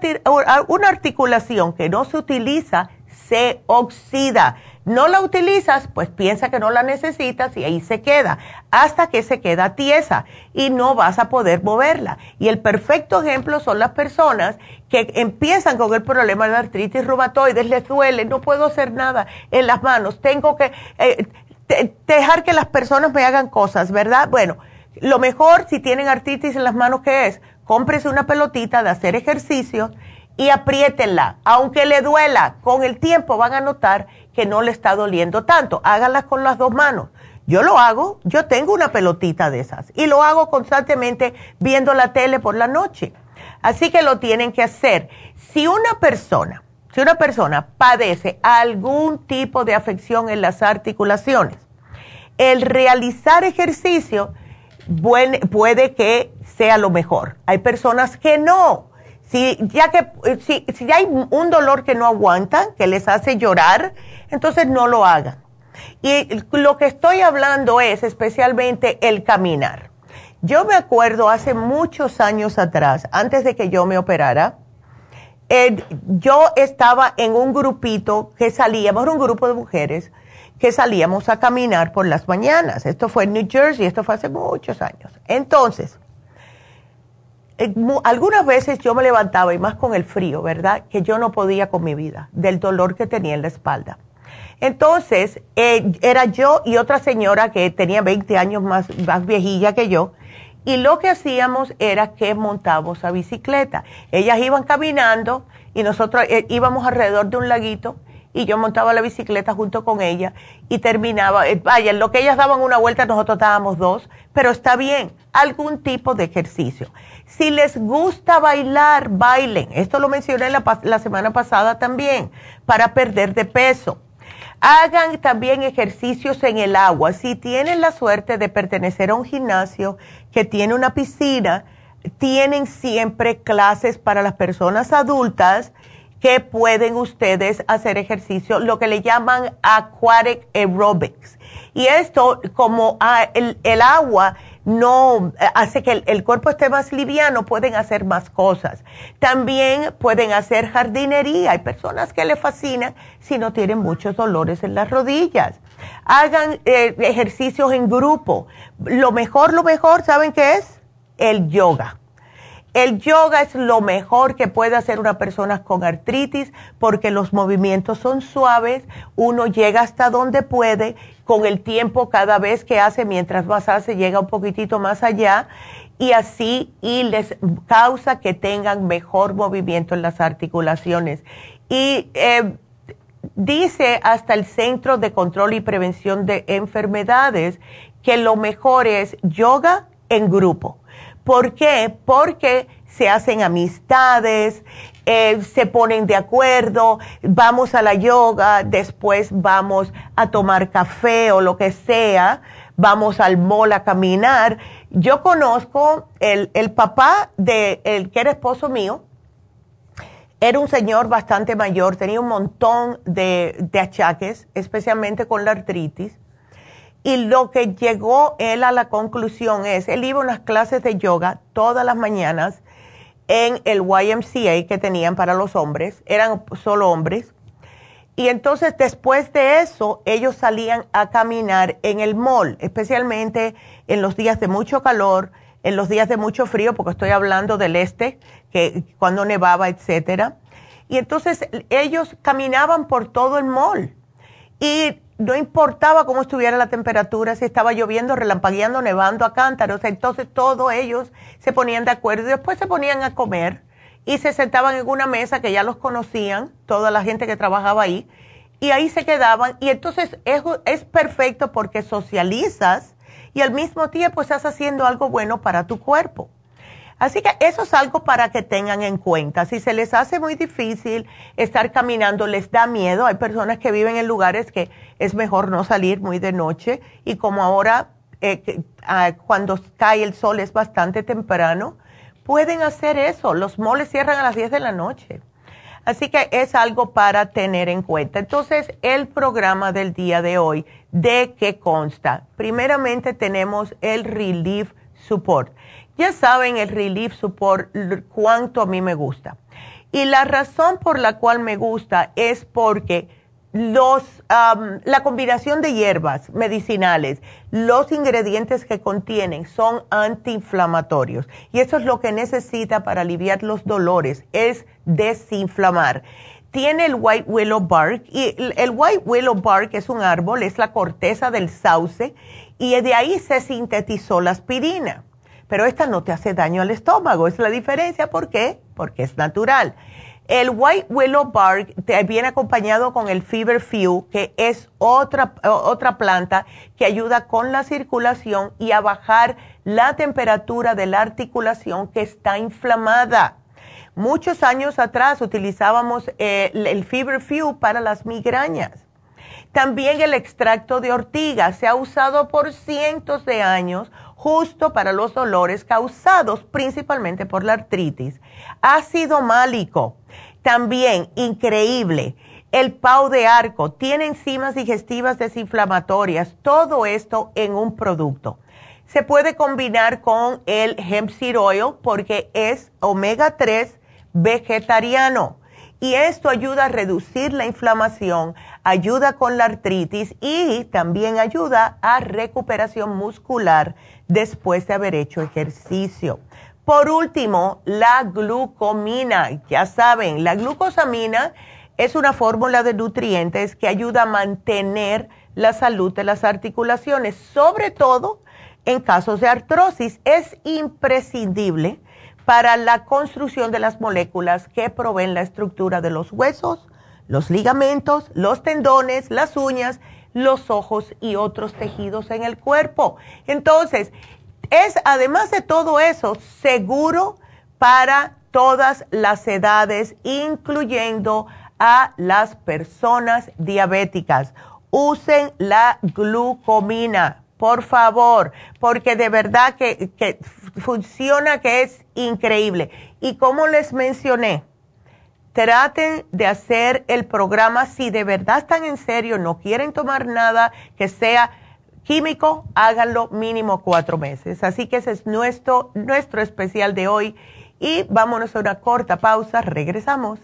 articulación que no se utiliza se oxida no la utilizas, pues piensa que no la necesitas y ahí se queda, hasta que se queda tiesa y no vas a poder moverla. Y el perfecto ejemplo son las personas que empiezan con el problema de artritis reumatoide, les duele, no puedo hacer nada en las manos, tengo que eh, dejar que las personas me hagan cosas, ¿verdad? Bueno, lo mejor si tienen artritis en las manos, ¿qué es? Cómprese una pelotita de hacer ejercicio y apriétenla, aunque le duela, con el tiempo van a notar que no le está doliendo tanto. Háganlas con las dos manos. Yo lo hago, yo tengo una pelotita de esas y lo hago constantemente viendo la tele por la noche. Así que lo tienen que hacer. Si una persona, si una persona padece algún tipo de afección en las articulaciones, el realizar ejercicio puede que sea lo mejor. Hay personas que no. Si, ya que, si, si hay un dolor que no aguantan, que les hace llorar, entonces no lo hagan. Y lo que estoy hablando es especialmente el caminar. Yo me acuerdo hace muchos años atrás, antes de que yo me operara, yo estaba en un grupito que salíamos, un grupo de mujeres que salíamos a caminar por las mañanas. Esto fue en New Jersey, esto fue hace muchos años. Entonces, eh, algunas veces yo me levantaba, y más con el frío, ¿verdad? Que yo no podía con mi vida, del dolor que tenía en la espalda. Entonces, eh, era yo y otra señora que tenía 20 años más, más viejilla que yo, y lo que hacíamos era que montábamos a bicicleta. Ellas iban caminando y nosotros eh, íbamos alrededor de un laguito y yo montaba la bicicleta junto con ella y terminaba, vaya, lo que ellas daban una vuelta nosotros dábamos dos, pero está bien, algún tipo de ejercicio. Si les gusta bailar, bailen. Esto lo mencioné la semana pasada también, para perder de peso Hagan también ejercicios en el agua. Si tienen la suerte de pertenecer a un gimnasio que tiene una piscina, tienen siempre clases para las personas adultas que pueden ustedes hacer ejercicio, lo que le llaman aquatic aerobics. Y esto, como ah, el, agua no hace que el, cuerpo esté más liviano, pueden hacer más cosas. También pueden hacer jardinería. Hay personas que le fascinan si no tienen muchos dolores en las rodillas. Hagan eh, ejercicios en grupo. Lo mejor, lo mejor, ¿saben qué es? El yoga. El yoga es lo mejor que puede hacer una persona con artritis porque los movimientos son suaves, uno llega hasta donde puede, con el tiempo cada vez que hace, mientras más hace, llega un poquitito más allá y así y les causa que tengan mejor movimiento en las articulaciones. Y eh, dice hasta el Centro de Control y Prevención de Enfermedades que lo mejor es yoga en grupo ¿Por qué? Porque se hacen amistades, eh, se ponen de acuerdo, vamos a la yoga, después vamos a tomar café o lo que sea, vamos al mall a caminar. Yo conozco el, papá de el que era esposo mío, era un señor bastante mayor, tenía un montón de, de achaques, especialmente con la artritis y lo que llegó él a la conclusión es, él iba a unas clases de yoga todas las mañanas en el YMCA que tenían para los hombres, eran solo hombres. Y entonces después de eso, ellos salían a caminar en el mall, especialmente en los días de mucho calor, en los días de mucho frío, porque estoy hablando del este, que cuando nevaba, etcétera. Y entonces ellos caminaban por todo el mall. Y no importaba cómo estuviera la temperatura, si estaba lloviendo, relampagueando, nevando a cántaros, entonces todos ellos se ponían de acuerdo y después se ponían a comer y se sentaban en una mesa que ya los conocían, toda la gente que trabajaba ahí, y ahí se quedaban y entonces es, es perfecto porque socializas y al mismo tiempo estás haciendo algo bueno para tu cuerpo. Así que eso es algo para que tengan en cuenta. Si se les hace muy difícil estar caminando, les da miedo. Hay personas que viven en lugares que es mejor no salir muy de noche y como ahora eh, ah, cuando cae el sol es bastante temprano, pueden hacer eso. Los moles cierran a las 10 de la noche. Así que es algo para tener en cuenta. Entonces, el programa del día de hoy, ¿de qué consta? Primeramente tenemos el Relief Support. Ya saben el Relief Support cuánto a mí me gusta. Y la razón por la cual me gusta es porque los, la combinación de hierbas medicinales, los ingredientes que contienen son antiinflamatorios. Y eso es lo que necesita para aliviar los dolores, es desinflamar. Tiene el white willow bark y el white willow bark es un árbol, es la corteza del sauce y de ahí se sintetizó la aspirina pero esta no te hace daño al estómago. Es la diferencia. ¿Por qué? Porque es natural. El White Willow Bark viene acompañado con el Few, que es otra, otra planta que ayuda con la circulación y a bajar la temperatura de la articulación que está inflamada. Muchos años atrás utilizábamos eh, el Few para las migrañas. También el extracto de ortiga se ha usado por cientos de años justo para los dolores causados principalmente por la artritis. Ácido málico, también increíble. El pau de arco tiene enzimas digestivas desinflamatorias, todo esto en un producto. Se puede combinar con el hemp seed oil porque es omega 3 vegetariano y esto ayuda a reducir la inflamación, ayuda con la artritis y también ayuda a recuperación muscular después de haber hecho ejercicio. Por último, la glucomina. Ya saben, la glucosamina es una fórmula de nutrientes que ayuda a mantener la salud de las articulaciones, sobre todo en casos de artrosis. Es imprescindible para la construcción de las moléculas que proveen la estructura de los huesos, los ligamentos, los tendones, las uñas los ojos y otros tejidos en el cuerpo. Entonces, es además de todo eso seguro para todas las edades, incluyendo a las personas diabéticas. Usen la glucomina, por favor, porque de verdad que, funciona, que es increíble. Y como les mencioné, traten de hacer el programa si de verdad están en serio, no quieren tomar nada que sea químico, háganlo mínimo cuatro meses. Así que ese es nuestro, nuestro especial de hoy y vámonos a una corta pausa, regresamos.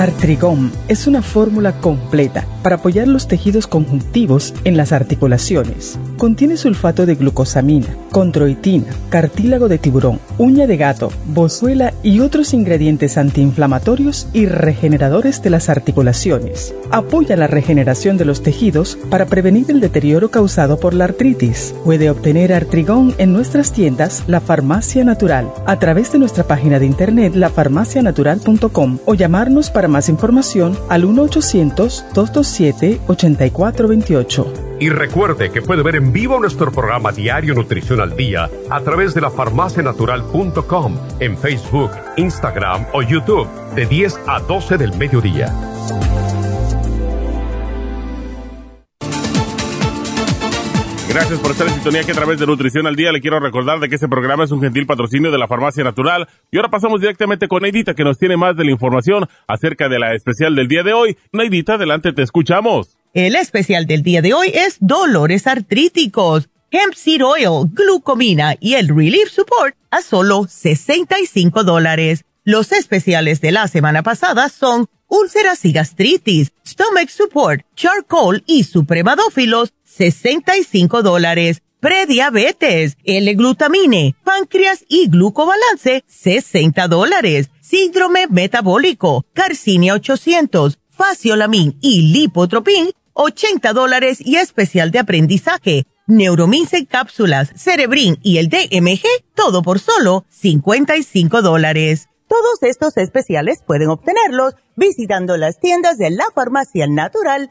Artrigón es una fórmula completa para apoyar los tejidos conjuntivos en las articulaciones. Contiene sulfato de glucosamina, condroitina, cartílago de tiburón, uña de gato, bozuela y otros ingredientes antiinflamatorios y regeneradores de las articulaciones. Apoya la regeneración de los tejidos para prevenir el deterioro causado por la artritis. Puede obtener Artrigón en nuestras tiendas La Farmacia Natural a través de nuestra página de internet lafarmacianatural.com o llamarnos para más información al 1-800-227-8428. Y recuerde que puede ver en vivo nuestro programa Diario Nutrición al Día a través de la farmacianatural.com en Facebook, Instagram o YouTube de 10 a 12 del mediodía. Gracias por estar en sintonía que a través de Nutrición al Día le quiero recordar de que este programa es un gentil patrocinio de la Farmacia Natural. Y ahora pasamos directamente con Neidita que nos tiene más de la información acerca de la especial del día de hoy. Neidita, adelante, te escuchamos. El especial del día de hoy es dolores artríticos, hemp seed oil, glucomina y el relief support a solo 65 dólares. Los especiales de la semana pasada son úlceras y gastritis, stomach support, charcoal y supremadófilos 65 dólares. Prediabetes, L-glutamine, páncreas y glucobalance, 60 dólares. Síndrome metabólico, Carcinia 800, Faciolamin y Lipotropin, 80 dólares y especial de aprendizaje. Neuromins en cápsulas, Cerebrin y el DMG, todo por solo 55 dólares. Todos estos especiales pueden obtenerlos visitando las tiendas de la farmacia natural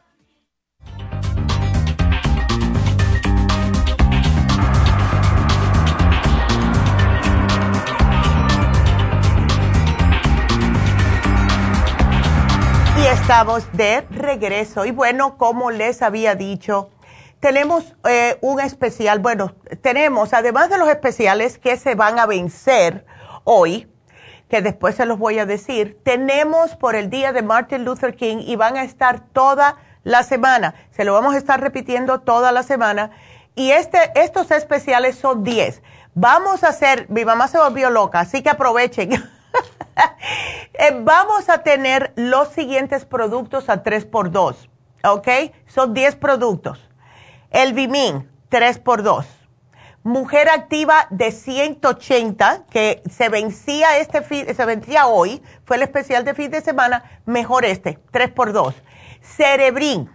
Estamos de regreso y bueno, como les había dicho, tenemos eh, un especial, bueno, tenemos, además de los especiales que se van a vencer hoy, que después se los voy a decir, tenemos por el día de Martin Luther King y van a estar toda la semana, se lo vamos a estar repitiendo toda la semana y este, estos especiales son 10. Vamos a hacer, mi mamá se volvió loca, así que aprovechen. Eh, vamos a tener los siguientes productos a 3x2, ¿ok? Son 10 productos. El Bimin, 3x2. Mujer activa de 180, que se vencía, este se vencía hoy, fue el especial de fin de semana, mejor este, 3x2. Cerebrin,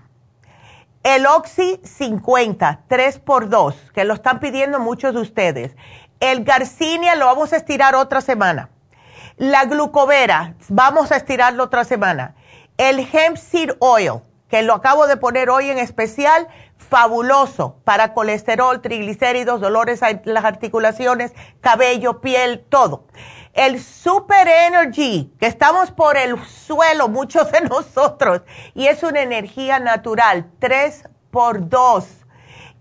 el Oxy 50, 3x2, que lo están pidiendo muchos de ustedes. El Garcinia lo vamos a estirar otra semana la glucovera, vamos a estirarlo otra semana. El hemp seed oil, que lo acabo de poner hoy en especial, fabuloso para colesterol, triglicéridos, dolores en las articulaciones, cabello, piel, todo. El Super Energy, que estamos por el suelo, muchos de nosotros, y es una energía natural, 3 por 2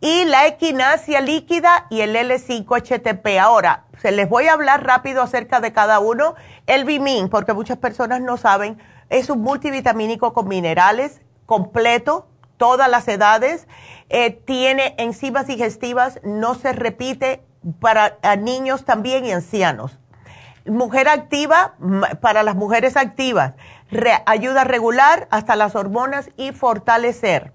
y la equinacia líquida y el L5-HTP. Ahora, se les voy a hablar rápido acerca de cada uno. El Bimin, porque muchas personas no saben, es un multivitamínico con minerales completo, todas las edades. Eh, tiene enzimas digestivas, no se repite para niños también y ancianos. Mujer activa, para las mujeres activas, ayuda a regular hasta las hormonas y fortalecer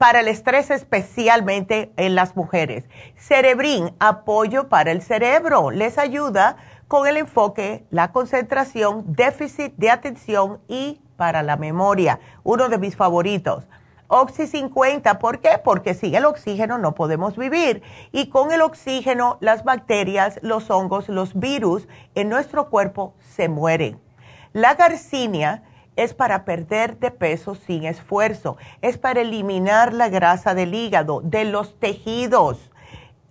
para el estrés especialmente en las mujeres. Cerebrin, apoyo para el cerebro, les ayuda con el enfoque, la concentración, déficit de atención y para la memoria, uno de mis favoritos. Oxy 50, ¿por qué? Porque sin el oxígeno no podemos vivir. Y con el oxígeno, las bacterias, los hongos, los virus en nuestro cuerpo se mueren. La garcinia es para perder de peso sin esfuerzo, es para eliminar la grasa del hígado, de los tejidos.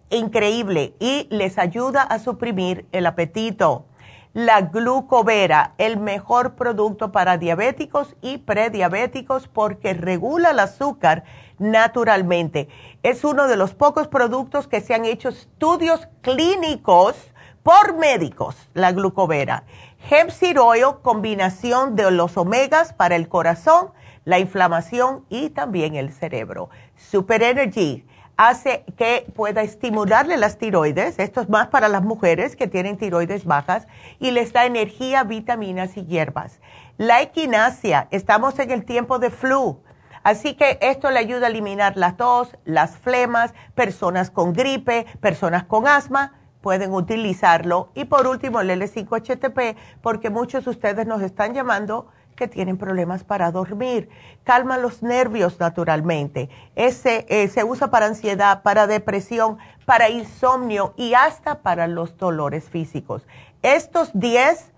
Increíble. Y les ayuda a suprimir el apetito. La glucovera, el mejor producto para diabéticos y prediabéticos porque regula el azúcar naturalmente. Es uno de los pocos productos que se han hecho estudios clínicos por médicos, la glucovera. Hemp Seed combinación de los omegas para el corazón, la inflamación y también el cerebro. Super Energy hace que pueda estimularle las tiroides, esto es más para las mujeres que tienen tiroides bajas, y les da energía, vitaminas y hierbas. La equinacia, estamos en el tiempo de flu, así que esto le ayuda a eliminar la tos, las flemas, personas con gripe, personas con asma, pueden utilizarlo. Y por último, el L5HTP, porque muchos de ustedes nos están llamando que tienen problemas para dormir. Calma los nervios naturalmente. Ese eh, se usa para ansiedad, para depresión, para insomnio y hasta para los dolores físicos. Estos 10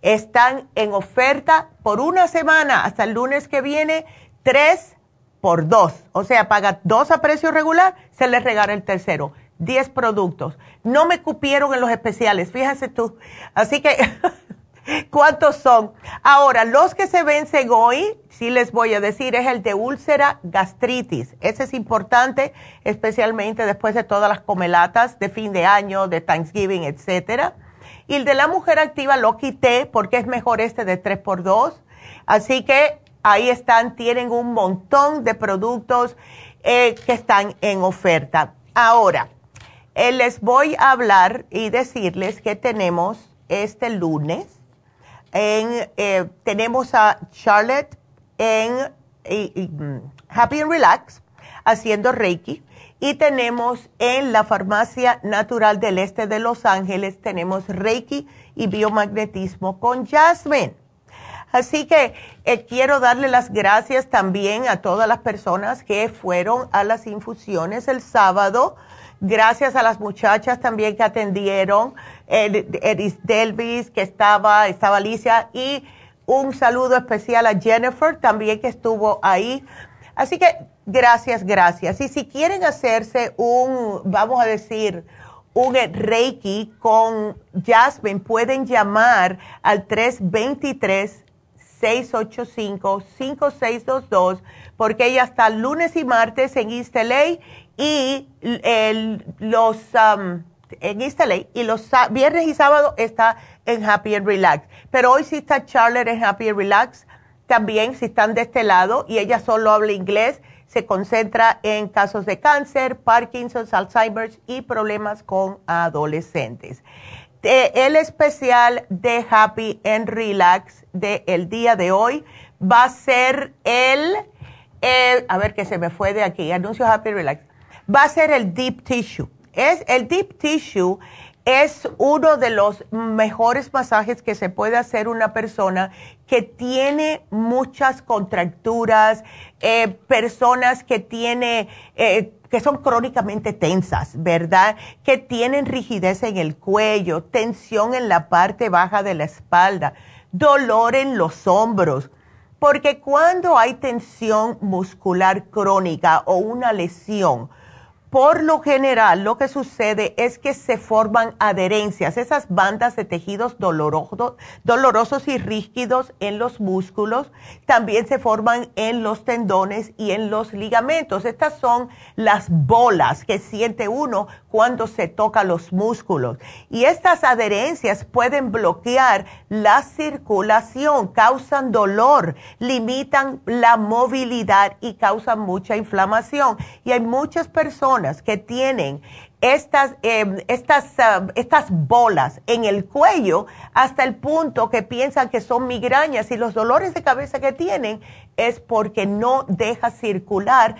están en oferta por una semana hasta el lunes que viene, 3 por 2. O sea, paga 2 a precio regular, se les regala el tercero 10 productos. No me cupieron en los especiales, fíjate tú. Así que, ¿cuántos son? Ahora, los que se vencen hoy, sí les voy a decir, es el de úlcera gastritis. Ese es importante, especialmente después de todas las comelatas de fin de año, de Thanksgiving, etcétera. Y el de la mujer activa lo quité porque es mejor este de 3x2. Así que ahí están, tienen un montón de productos eh, que están en oferta. Ahora, eh, les voy a hablar y decirles que tenemos este lunes, en, eh, tenemos a Charlotte en mm, Happy and Relax haciendo Reiki y tenemos en la Farmacia Natural del Este de Los Ángeles, tenemos Reiki y biomagnetismo con Jasmine. Así que eh, quiero darle las gracias también a todas las personas que fueron a las infusiones el sábado Gracias a las muchachas también que atendieron, Edis Delvis, que estaba, estaba Alicia, y un saludo especial a Jennifer también que estuvo ahí. Así que gracias, gracias. Y si quieren hacerse un, vamos a decir, un Reiki con Jasmine, pueden llamar al 323 685-5622, porque ella está lunes y martes en East LA y los um, en East LA, y los viernes y sábado está en Happy and Relax. Pero hoy sí está Charlotte en Happy and Relax. También si están de este lado y ella solo habla inglés, se concentra en casos de cáncer, Parkinson's, Alzheimer's y problemas con adolescentes. el especial de Happy and Relax del el día de hoy va a ser el, el, a ver que se me fue de aquí, anuncio Happy and Relax va a ser el deep tissue. Es, el deep tissue es uno de los mejores masajes que se puede hacer una persona que tiene muchas contracturas, eh, personas que tiene, eh, que son crónicamente tensas, ¿verdad? Que tienen rigidez en el cuello, tensión en la parte baja de la espalda, dolor en los hombros. Porque cuando hay tensión muscular crónica o una lesión, por lo general, lo que sucede es que se forman adherencias, esas bandas de tejidos dolorosos y rígidos en los músculos, también se forman en los tendones y en los ligamentos. Estas son las bolas que siente uno cuando se toca los músculos. Y estas adherencias pueden bloquear la circulación, causan dolor, limitan la movilidad y causan mucha inflamación. Y hay muchas personas que tienen estas, em, estas, ah, estas bolas en el cuello hasta el punto que piensan que son migrañas y los dolores de cabeza que tienen es porque no deja circular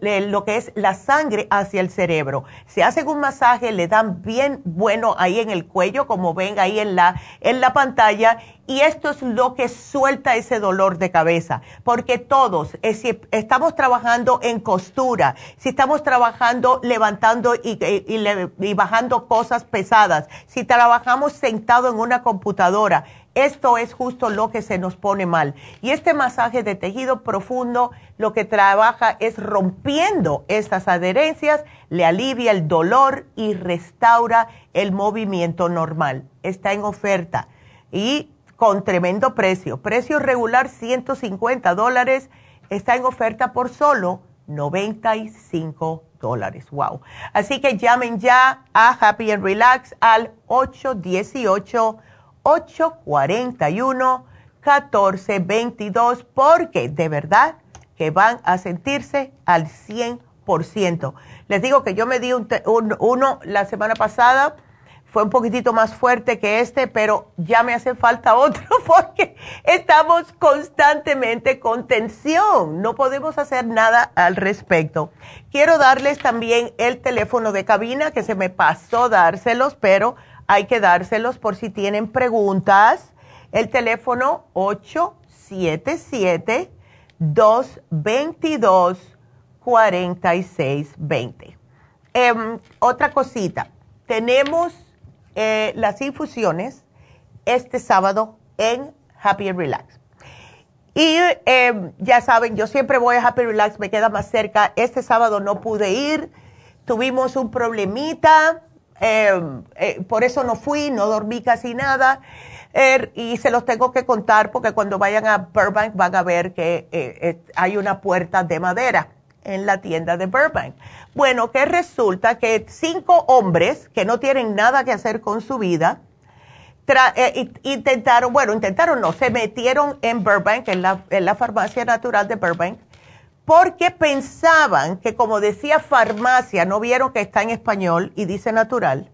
lo que es la sangre hacia el cerebro. Se hacen un masaje, le dan bien bueno ahí en el cuello, como ven ahí en la, en la pantalla, y esto es lo que suelta ese dolor de cabeza, porque todos, si estamos trabajando en costura, si estamos trabajando levantando y, y bajando cosas pesadas, si trabajamos sentado en una computadora, esto es justo lo que se nos pone mal. Y este masaje de tejido profundo lo que trabaja es rompiendo estas adherencias, le alivia el dolor y restaura el movimiento normal. Está en oferta y con tremendo precio. Precio regular 150 dólares. Está en oferta por solo 95 dólares. Wow. Así que llamen ya a Happy and Relax al 818 841-1422 porque de verdad que van a sentirse al 100%. Les digo que yo me di un uno la semana pasada, fue un poquitito más fuerte que este, pero ya me hace falta otro porque estamos constantemente con tensión. No podemos hacer nada al respecto. Quiero darles también el teléfono de cabina que se me pasó dárselos, pero hay que dárselos por si tienen preguntas. El teléfono 877-222-4620. Em, otra cosita, tenemos eh, las infusiones este sábado en Happy and Relax. Y em, ya saben, yo siempre voy a Happy Relax, me queda más cerca. Este sábado no pude ir, tuvimos un problemita Em, eh, por eso no fui, no dormí casi nada. Er, y se los tengo que contar porque cuando vayan a Burbank van a ver que eh, eh, hay una puerta de madera en la tienda de Burbank. Bueno, que resulta que cinco hombres que no tienen nada que hacer con su vida, intentaron, bueno, intentaron no, se metieron en Burbank, en la, en la farmacia natural de Burbank, porque pensaban que como decía farmacia, no vieron que está en español y dice natural,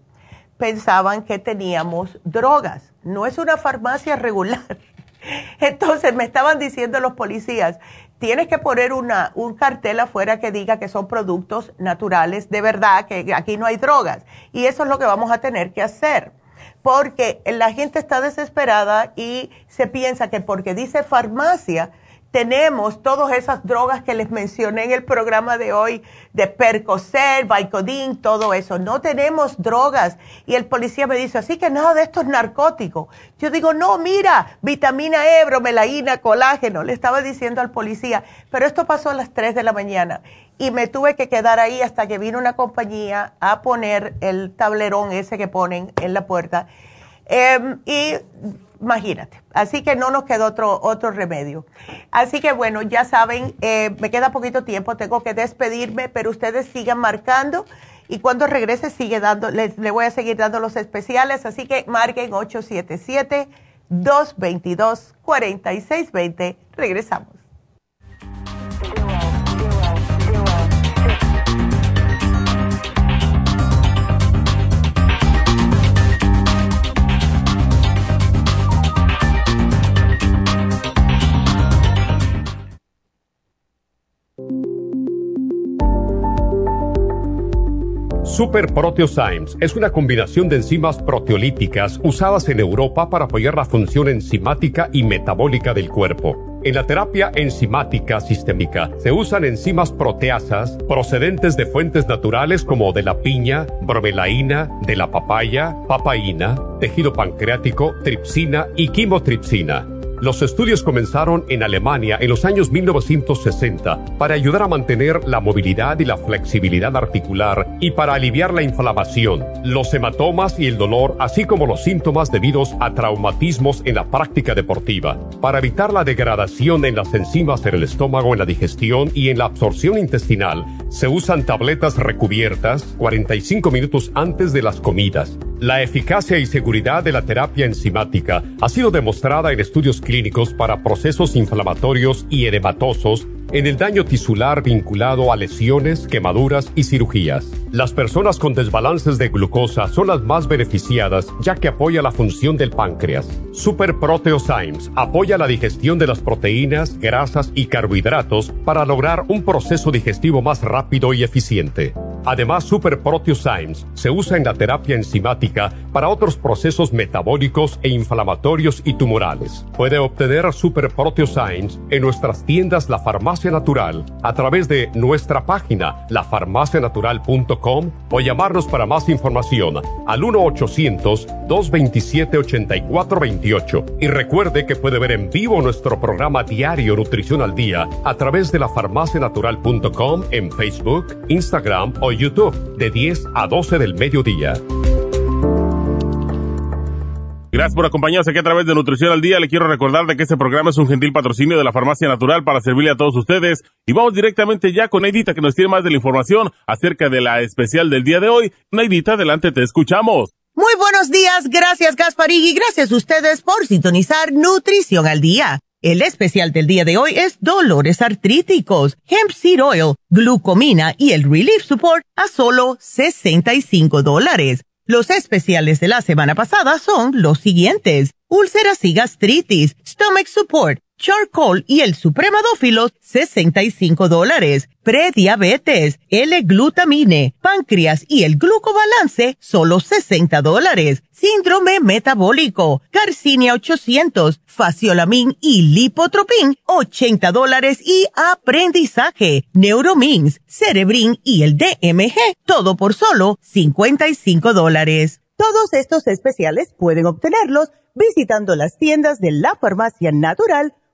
pensaban que teníamos drogas. No es una farmacia regular. Entonces me estaban diciendo los policías, tienes que poner una, un cartel afuera que diga que son productos naturales de verdad, que aquí no hay drogas. Y eso es lo que vamos a tener que hacer. Porque la gente está desesperada y se piensa que porque dice farmacia, tenemos todas esas drogas que les mencioné en el programa de hoy, de Percocet, Vicodin, todo eso. No tenemos drogas. Y el policía me dice, así que nada de esto es narcótico. Yo digo, no, mira, vitamina E, bromelaína, colágeno. Le estaba diciendo al policía, pero esto pasó a las 3 de la mañana. Y me tuve que quedar ahí hasta que vino una compañía a poner el tablerón ese que ponen en la puerta. Em, y imagínate. Así que no nos quedó otro, otro remedio. Así que bueno, ya saben, eh, me queda poquito tiempo, tengo que despedirme, pero ustedes sigan marcando y cuando regrese sigue dando, le, le voy a seguir dando los especiales, así que marquen 877-222-4620. Regresamos. Super Proteosymes es una combinación de enzimas proteolíticas usadas en Europa para apoyar la función enzimática y metabólica del cuerpo. En la terapia enzimática sistémica se usan enzimas proteasas procedentes de fuentes naturales como de la piña, bromelaína, de la papaya, papaína, tejido pancreático, tripsina y quimotripsina. Los estudios comenzaron en Alemania en los años 1960 para ayudar a mantener la movilidad y la flexibilidad articular y para aliviar la inflamación, los hematomas y el dolor, así como los síntomas debidos a traumatismos en la práctica deportiva. Para evitar la degradación en las enzimas en el estómago, en la digestión y en la absorción intestinal, se usan tabletas recubiertas 45 minutos antes de las comidas La eficacia y seguridad de la terapia enzimática ha sido demostrada en estudios clínicos para procesos inflamatorios y edematosos en el daño tisular vinculado a lesiones, quemaduras y cirugías. Las personas con desbalances de glucosa son las más beneficiadas ya que apoya la función del páncreas. Super Proteosymes apoya la digestión de las proteínas, grasas y carbohidratos para lograr un proceso digestivo más rápido y eficiente. Además, Super Proteosymes se usa en la terapia enzimática para otros procesos metabólicos e inflamatorios y tumorales. Puede obtener Super Proteosymes en nuestras tiendas La Farmacia Natural a través de nuestra página lafarmacianatural.com o llamarnos para más información al 1-800-227-8428. Y recuerde que puede ver en vivo nuestro programa diario Nutrición al Día a través de lafarmacianatural.com en Facebook, Instagram o YouTube de 10 a 12 del mediodía. Gracias por acompañarnos aquí a través de Nutrición al Día. Le quiero recordar de que este programa es un gentil patrocinio de la Farmacia Natural para servirle a todos ustedes. Y vamos directamente ya con Neidita que nos tiene más de la información acerca de la especial del día de hoy. Neidita, adelante, te escuchamos. Muy buenos días, gracias Gasparín y gracias a ustedes por sintonizar Nutrición al Día. El especial del día de hoy es dolores artríticos, hemp seed oil, glucomina y el relief support a solo 65 dólares. Los especiales de la semana pasada son los siguientes. Úlceras y gastritis, stomach support, charcoal y el supremadófilos, 65 dólares. Prediabetes, L-glutamine, páncreas y el glucobalance, solo 60 dólares. Síndrome metabólico, Garcinia 800, Faciolamin y Lipotropin, 80 dólares. Y aprendizaje, Neuromins, Cerebrin y el DMG, todo por solo 55 dólares. Todos estos especiales pueden obtenerlos visitando las tiendas de la farmacia natural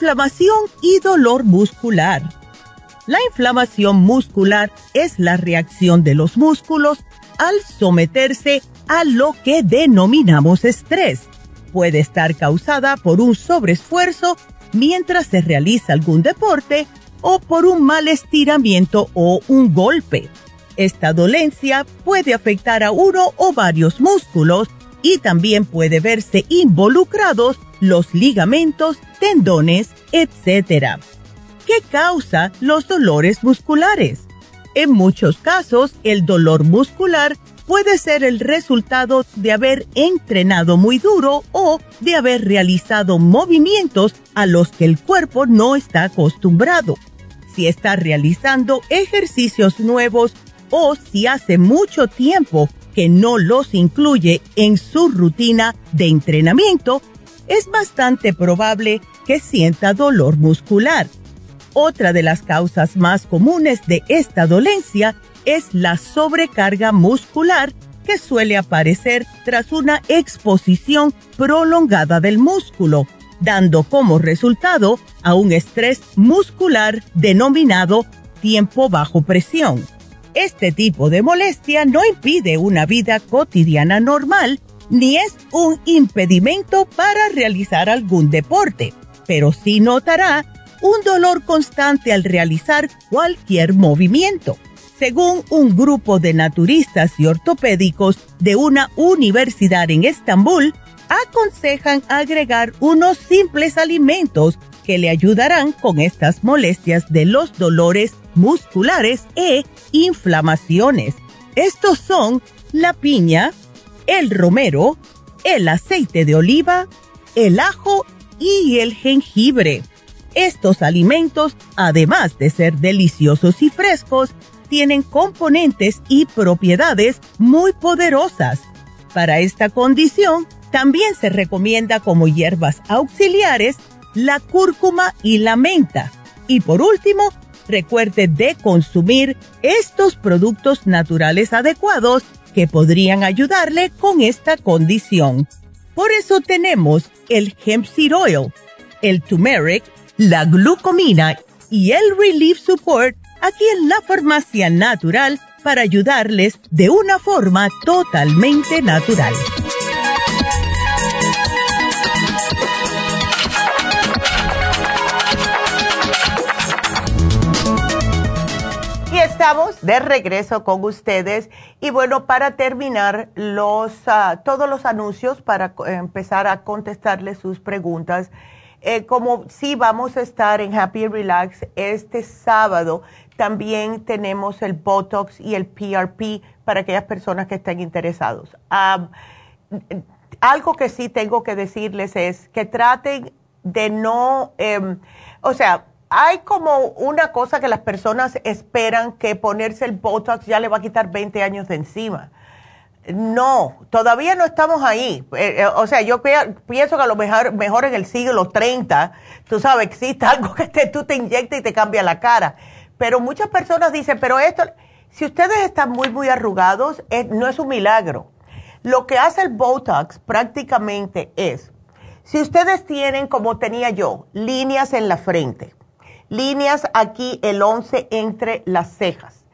Inflamación y dolor muscular. La inflamación muscular es la reacción de los músculos al someterse a lo que denominamos estrés. Puede estar causada por un sobreesfuerzo mientras se realiza algún deporte o por un mal estiramiento o un golpe. Esta dolencia puede afectar a uno o varios músculos y también puede verse involucrados los ligamentos, tendones, etc. ¿Qué causa los dolores musculares? En muchos casos, el dolor muscular puede ser el resultado de haber entrenado muy duro o de haber realizado movimientos a los que el cuerpo no está acostumbrado. Si está realizando ejercicios nuevos o si hace mucho tiempo que no los incluye en su rutina de entrenamiento, es bastante probable que sienta dolor muscular. Otra de las causas más comunes de esta dolencia es la sobrecarga muscular que suele aparecer tras una exposición prolongada del músculo, dando como resultado a un estrés muscular denominado tiempo bajo presión. Este tipo de molestia no impide una vida cotidiana normal ni es un impedimento para realizar algún deporte, pero sí notará un dolor constante al realizar cualquier movimiento. Según un grupo de naturistas y ortopédicos de una universidad en Estambul, aconsejan agregar unos simples alimentos que le ayudarán con estas molestias de los dolores musculares e inflamaciones. Estos son la piña, el romero, el aceite de oliva, el ajo y el jengibre. Estos alimentos, además de ser deliciosos y frescos, tienen componentes y propiedades muy poderosas. Para esta condición, también se recomienda como hierbas auxiliares la cúrcuma y la menta. Y por último, recuerde de consumir estos productos naturales adecuados que podrían ayudarle con esta condición. Por eso tenemos el hemp seed oil, el turmeric, la glucomina y el relief support aquí en la farmacia natural para ayudarles de una forma totalmente natural. Estamos de regreso con ustedes y bueno, para terminar los ah, todos los anuncios para empezar a contestarles sus preguntas. Eh, como sí vamos a estar en Happy Relax este sábado, también tenemos el Botox y el PRP para aquellas personas que estén interesados. algo que sí tengo que decirles es que traten de no, em, o sea, hay como una cosa que las personas esperan que ponerse el Botox ya le va a quitar 20 años de encima. No, todavía no estamos ahí. Eh, eh, o sea, yo pienso que a lo mejor, mejor en el siglo 30, tú sabes, existe algo que tú te inyectas y te cambia la cara. Pero muchas personas dicen, pero esto, si ustedes están muy, muy arrugados, no es un milagro. Lo que hace el Botox prácticamente es, si ustedes tienen, como tenía yo, líneas en la frente, líneas aquí el 11 entre las cejas.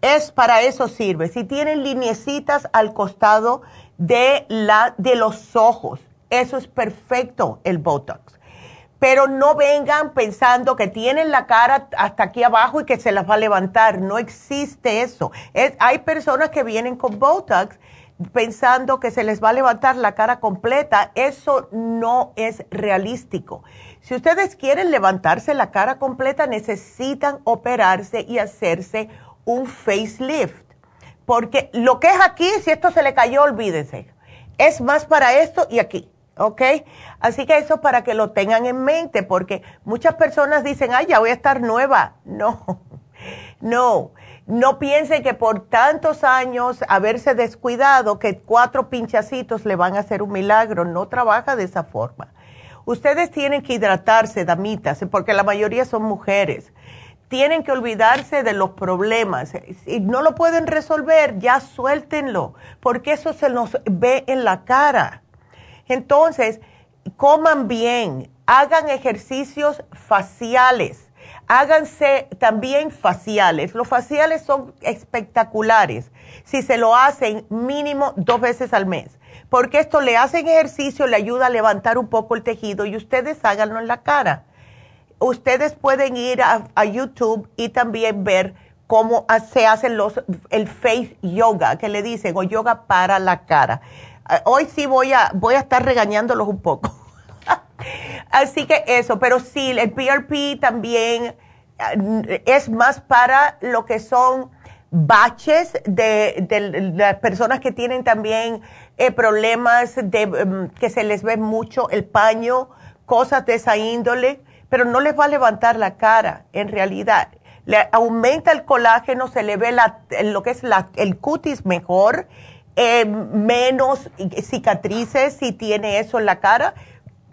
Es para eso sirve. Si tienen lineecitas al costado de, la, de los ojos, eso es perfecto el Botox. Pero no vengan pensando que tienen la cara hasta aquí abajo y que se las va a levantar. No existe eso. hay personas que vienen con Botox pensando que se les va a levantar la cara completa. Eso no es realístico. Si ustedes quieren levantarse la cara completa, necesitan operarse y hacerse un facelift. Porque lo que es aquí, si esto se le cayó, olvídense. Es más para esto y aquí. ¿ok? Así que eso para que lo tengan en mente, porque muchas personas dicen, ay, ya voy a estar nueva. No, no, no piensen que por tantos años haberse descuidado, que cuatro pinchacitos le van a hacer un milagro. No trabaja de esa forma. Ustedes tienen que hidratarse, damitas, porque la mayoría son mujeres. Tienen que olvidarse de los problemas. Si no lo pueden resolver, ya suéltenlo, porque eso se nos ve en la cara. Entonces, coman bien, hagan ejercicios faciales, háganse también faciales. Los faciales son espectaculares si se lo hacen mínimo dos veces al mes porque esto le hacen ejercicio, le ayuda a levantar un poco el tejido y ustedes háganlo en la cara. Ustedes pueden ir a, YouTube y también ver cómo se hacen los, el face yoga, que le dicen, o yoga para la cara. Ah, hoy sí voy a, voy a estar regañándolos un poco. Así que eso, pero sí, el PRP también ah, es más para lo que son baches de, de las personas que tienen también eh, problemas de em, que se les ve mucho el paño, cosas de esa índole, pero no les va a levantar la cara en realidad. Le aumenta el colágeno, se le ve la, lo que es la, el cutis mejor, eh, menos cicatrices si tiene eso en la cara,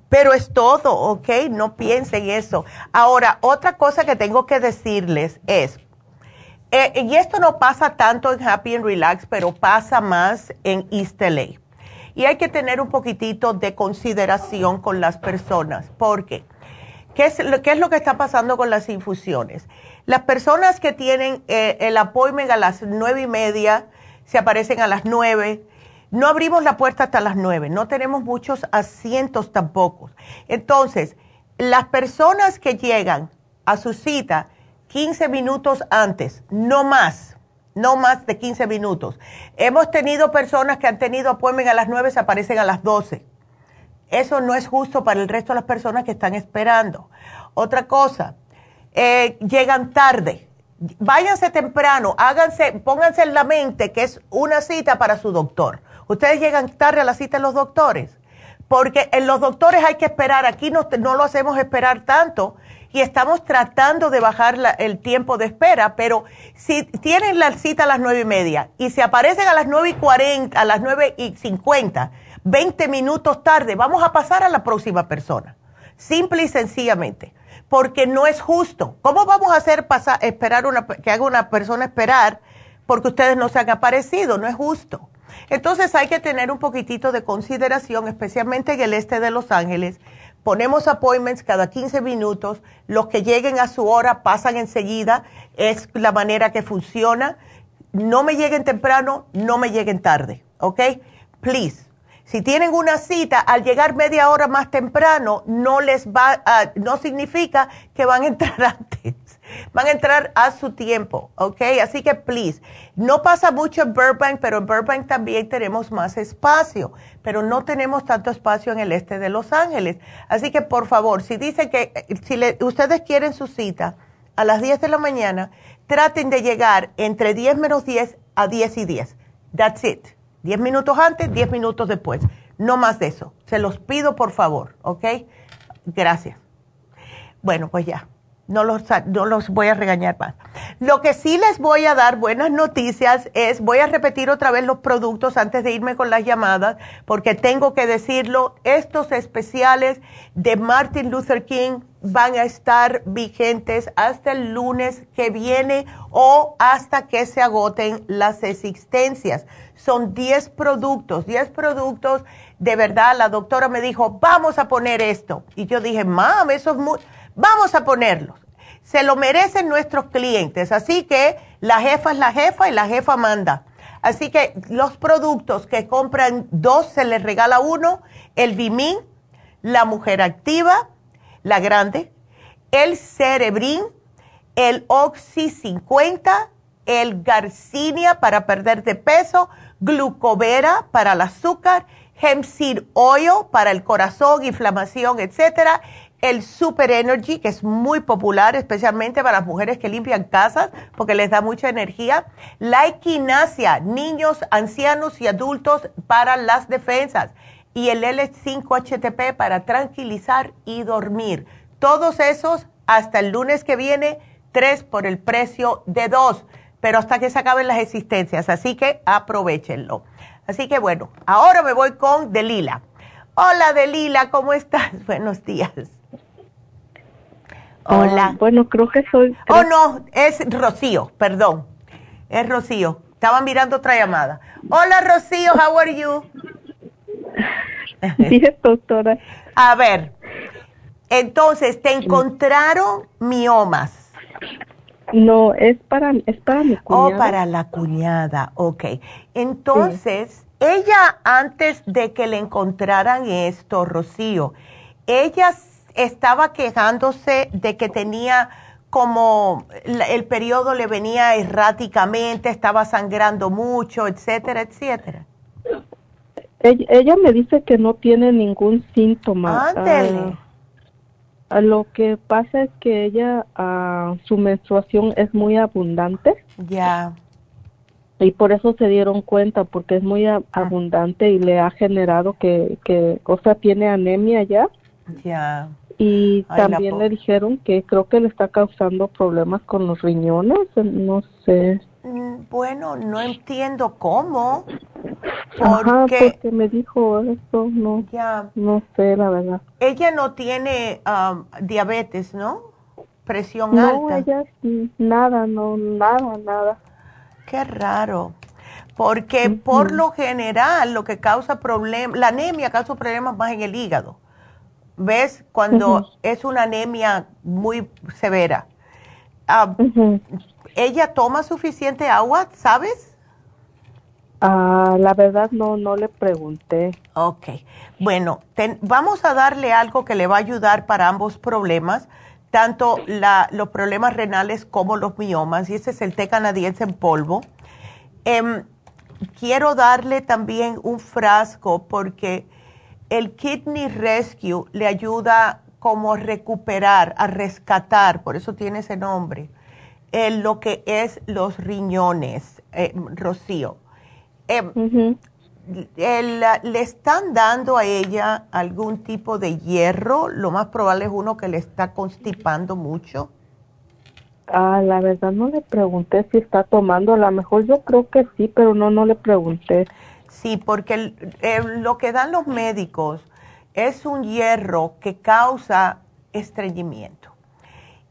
pero es todo, ¿ok? No piensen eso. Ahora, otra cosa que tengo que decirles es, eh, y esto no pasa tanto en Happy and Relax, pero pasa más en East LA. Y hay que tener un poquitito de consideración con las personas, porque ¿qué es, qué es lo que está pasando con las infusiones? Las personas que tienen eh, el appointment a las nueve y media, se aparecen a las nueve, no abrimos la puerta hasta las nueve, no tenemos muchos asientos tampoco. Entonces, las personas que llegan a su cita, 15 minutos antes, no más, no más de 15 minutos. Hemos tenido personas que han tenido appointment a las 9, se aparecen a las 12. Eso no es justo para el resto de las personas que están esperando. Otra cosa, eh, llegan tarde. Váyanse temprano, háganse, pónganse en la mente que es una cita para su doctor. Ustedes llegan tarde a la cita de los doctores, porque en los doctores hay que esperar, aquí no, no lo hacemos esperar tanto y estamos tratando de bajar el tiempo de espera, pero si tienen la cita a las nueve y media y se aparecen a las nueve y cuarenta, a las nueve y cincuenta, 20 minutos tarde, vamos a pasar a la próxima persona. Simple y sencillamente. Porque no es justo. ¿Cómo vamos a hacer pasar, esperar una, que haga una persona esperar porque ustedes no se han aparecido? No es justo. Entonces hay que tener un poquitito de consideración, especialmente en el este de Los Ángeles. Ponemos appointments cada 15 minutos. Los que lleguen a su hora pasan enseguida. Es la manera que funciona. No me lleguen temprano, no me lleguen tarde. ¿Ok? Please si tienen una cita, al llegar media hora más temprano, no les va, a, no significa que van a entrar antes. Van a entrar a su tiempo, ¿ok? Así que, please, no pasa mucho en Burbank, pero en Burbank también tenemos más espacio, pero no tenemos tanto espacio en el este de Los Ángeles. Así que, por favor, si dicen que, si ustedes quieren su cita a las 10 de la mañana, traten de llegar entre 10 menos 10 a 10 y 10. That's it. Diez minutos antes, diez minutos después. No más de eso. Se los pido por favor, ¿ok? Gracias. Bueno, pues ya. No los, no los voy a regañar más. Lo que sí les voy a dar buenas noticias es, voy a repetir otra vez los productos antes de irme con las llamadas, porque tengo que decirlo, estos especiales de Martin Luther King van a estar vigentes hasta el lunes que viene o hasta que se agoten las existencias. Son 10 productos, 10 productos. De verdad, la doctora me dijo, vamos a poner esto. Y yo dije, mam, eso es muy... Vamos a ponerlos. Se lo merecen nuestros clientes. Así que la jefa es la jefa y la jefa manda. Así que los productos que compran dos se les regala uno, el Bimin, la mujer activa, la grande, el Cerebrin, el Oxy 50, el Garcinia para perder de peso, glucovera para el azúcar, hemp seed oil para el corazón, inflamación, etcétera, el Super Energy, que es muy popular, especialmente para las mujeres que limpian casas, porque les da mucha energía. La equinacia, niños, ancianos y adultos para las defensas. Y el L5-HTP para tranquilizar y dormir. Todos esos hasta el lunes que viene, tres por el precio de dos pero hasta que se acaben las existencias, así que aprovechenlo. Así que bueno, ahora me voy con Delila. Hola Delila, ¿cómo estás? Buenos días. Hola. Ah, bueno, creo que soy... Oh, no, es Rocío, perdón. Es Rocío. Estaba mirando otra llamada. Hola Rocío, how are you? Bien, doctora. A ver, entonces, ¿te encontraron miomas? No, es para, es para mi oh, cuñada. Oh, para la cuñada, ok. Entonces, ella antes de que le encontraran esto, Rocío, ella estaba quejándose de que tenía como el periodo le venía erráticamente, estaba sangrando mucho, etcétera, etcétera. Ella, me dice que no tiene ningún síntoma. Ándele. Ah, lo que pasa es que ella, uh, su menstruación es muy abundante. Ya. Y por eso se dieron cuenta, porque es muy ah. abundante y le ha generado que, que, o sea, tiene anemia ya. Ya. Y también le dijeron que creo que le está causando problemas con los riñones, no sé. Mm, bueno, no entiendo cómo. Ajá, porque me dijo eso, no, ya. no sé la verdad. Ella no tiene um, diabetes, ¿no? Presión alta. No, ella nada, no, nada, nada. Qué raro. Porque por lo general lo que causa problemas, la anemia causa problemas más en el hígado. ¿Ves? Cuando es una anemia muy severa. Ah, ¿Ella toma suficiente agua, sabes? Ah, la verdad no, no le pregunté. Ok, bueno, vamos a darle algo que le va a ayudar para ambos problemas, tanto la, los problemas renales como los miomas, y ese es el té canadiense en polvo. Em, quiero darle también un frasco porque el Kidney Rescue le ayuda como a recuperar, a rescatar, por eso tiene ese nombre lo que es los riñones, eh, Rocío. Eh, ¿Le están dando a ella algún tipo de hierro? Lo más probable es uno que le está constipando mucho. Ah, la verdad no le pregunté si está tomando, a lo mejor yo creo que sí, pero no, no le pregunté. Sí, porque lo que dan los médicos es un hierro que causa estreñimiento.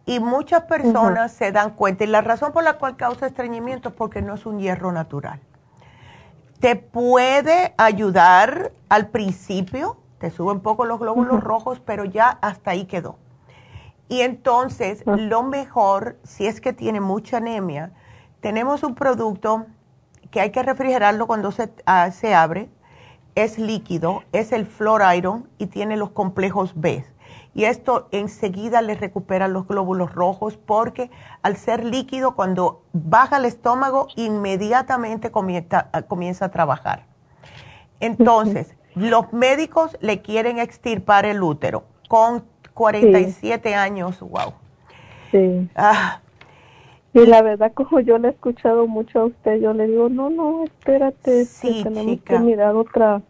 Y muchas personas se dan cuenta, y la razón por la cual causa estreñimiento es porque no es un hierro natural. Te puede ayudar al principio, te sube un poco los glóbulos rojos, pero ya hasta ahí quedó. Y entonces, lo mejor, si es que tiene mucha anemia, tenemos un producto que hay que refrigerarlo cuando se, ah, se abre, es líquido, es el Flor Iron y tiene los complejos B. Y esto enseguida le recupera los glóbulos rojos porque al ser líquido, cuando baja el estómago, inmediatamente comienza, ah, comienza a trabajar. Entonces, los médicos le quieren extirpar el útero con 47 años, wow. Sí. Ah, y la verdad, como yo le he escuchado mucho a usted, yo le digo, no, no, espérate, sí, tenemos que mirar otra,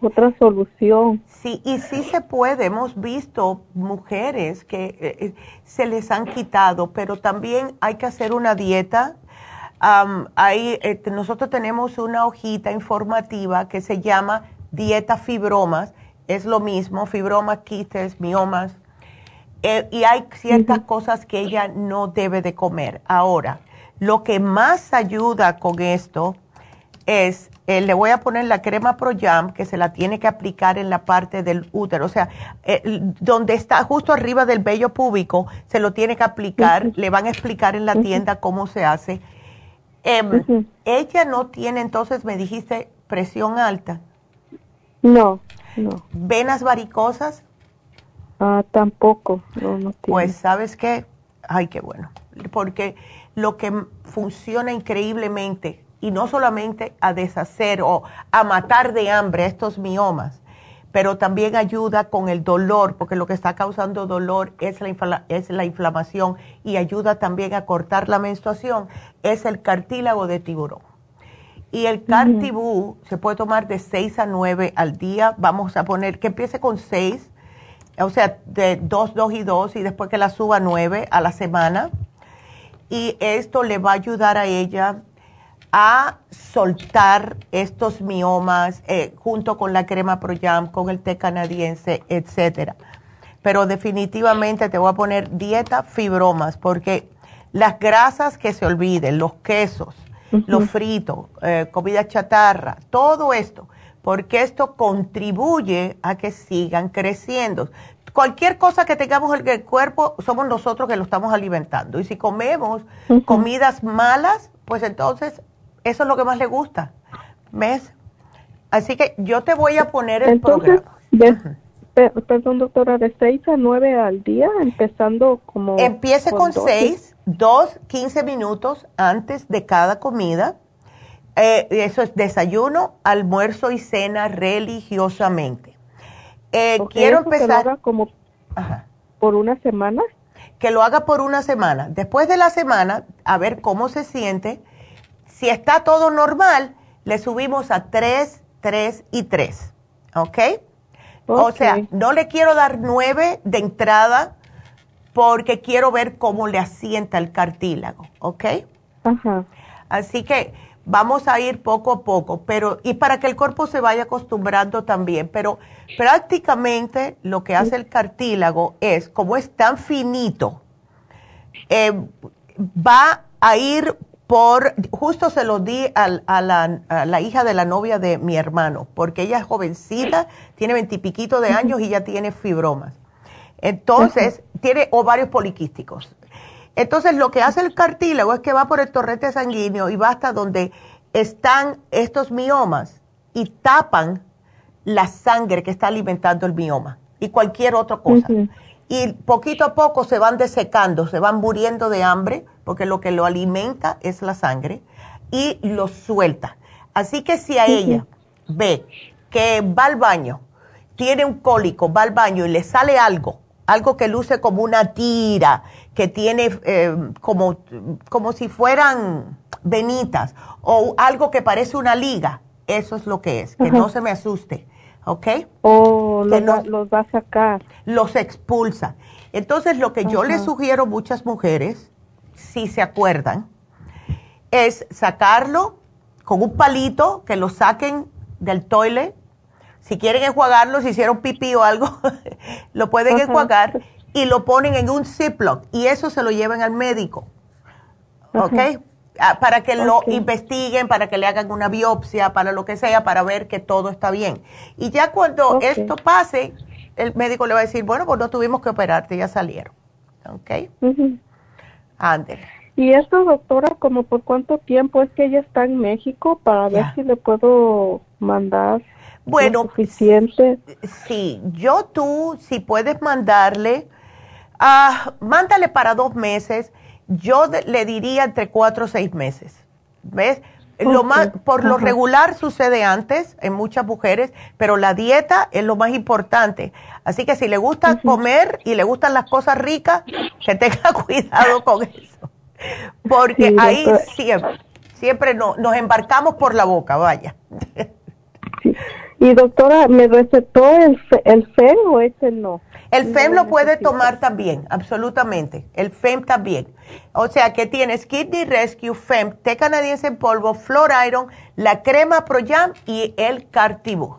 otra solución. Sí, y sí se puede. Hemos visto mujeres que eh, eh, se les han quitado, pero también hay que hacer una dieta. hay, este, nosotros tenemos una hojita informativa que se llama Dieta Fibromas. Es lo mismo, fibromas, quistes, miomas eh, y hay ciertas cosas que ella no debe de comer. Ahora, lo que más ayuda con esto es, eh, le voy a poner la crema Pro Jam, que se la tiene que aplicar en la parte del útero, o sea, eh, donde está justo arriba del vello púbico, se lo tiene que aplicar, le van a explicar en la tienda cómo se hace. Em, ella no tiene, entonces me dijiste, presión alta. No, no. ¿Venas varicosas? Ah, tampoco, no, no Pues sabes qué, ay, qué bueno, porque lo que funciona increíblemente, y no solamente a deshacer o a matar de hambre estos miomas, pero también ayuda con el dolor, porque lo que está causando dolor es la, es la inflamación y ayuda también a cortar la menstruación, es el cartílago de tiburón. Y el cartibú se puede tomar de 6 a 9 al día. Vamos a poner que empiece con 6 o sea, de dos, dos y dos, y después que la suba a nueve a la semana. Y esto le va a ayudar a ella a soltar estos miomas eh, junto con la crema Proyam, con el té canadiense, etcétera. Pero definitivamente te voy a poner dieta fibromas porque las grasas que se olviden, los quesos, los fritos, eh, comida chatarra, todo esto porque esto contribuye a que sigan creciendo. Cualquier cosa que tengamos en el cuerpo, somos nosotros que lo estamos alimentando. Y si comemos comidas malas, pues entonces eso es lo que más le gusta. ¿Ves? Así que yo te voy a poner el programa. perdón, doctora, de 6 a 9 al día, empezando como... Empiece con 6, 2, 15 minutos antes de cada comida eh, eso es desayuno, almuerzo y cena religiosamente. Eh, quiero empezar. Que lo haga como por una semana. Que lo haga por una semana. Después de la semana, a ver cómo se siente. Si está todo normal, le subimos a 3, 3 y 3. ¿Ok? O sea, no le quiero dar 9 de entrada porque quiero ver cómo le asienta el cartílago. ¿Ok? Ajá. Así que vamos a ir poco a poco, pero y para que el cuerpo se vaya acostumbrando también, pero prácticamente lo que hace el cartílago es, como es tan finito, eh, va a ir por, justo se lo di a, la, hija de la novia de mi hermano, porque ella es jovencita, tiene veintipiquito de años y ya tiene fibromas. Entonces, tiene ovarios poliquísticos. Entonces, lo que hace el cartílago es que va por el torrente sanguíneo y va hasta donde están estos miomas y tapan la sangre que está alimentando el mioma y cualquier otra cosa. Y poquito a poco se van desecando, se van muriendo de hambre, porque lo que lo alimenta es la sangre, y lo suelta. Así que si a ella ve que va al baño, tiene un cólico, va al baño y le sale algo, algo que luce como una tira, que tiene eh, como, como si fueran venitas, o algo que parece una liga, eso es lo que es, que no se me asuste, ¿ok? O los, va, a sacar. Los expulsa. Entonces, lo que yo les sugiero a muchas mujeres, si se acuerdan, es sacarlo con un palito, que lo saquen del toilet. Si quieren enjuagarlo, si hicieron pipí o algo, lo pueden enjuagar y lo ponen en un Ziploc y eso se lo llevan al médico. ¿Ok? Ah, para que lo investiguen, para que le hagan una biopsia, para lo que sea, para ver que todo está bien. Y ya cuando esto pase, el médico le va a decir, bueno, pues no tuvimos que operarte, ya salieron. ¿Ok? Uh ¿Y esto, doctora, como por cuánto tiempo es que ella está en México para ver si le puedo mandar bueno, suficiente? Sí, yo tú, si puedes mandarle, ah, mándale para dos meses yo le diría entre cuatro o seis meses. ¿Ves? Lo más, por lo regular sucede antes en muchas mujeres, pero la dieta es lo más importante. Así que si le gusta comer y le gustan las cosas ricas, que tenga cuidado con eso. Porque ahí siempre, siempre nos embarcamos por la boca, vaya. Y doctora, ¿me recetó el, el FEM o ese no? El FEM lo puede tomar también, absolutamente. El FEM también. O sea que tienes Kidney Rescue, FEM, té canadiense en polvo, Flor Iron, la crema Proyam y el Cartibu.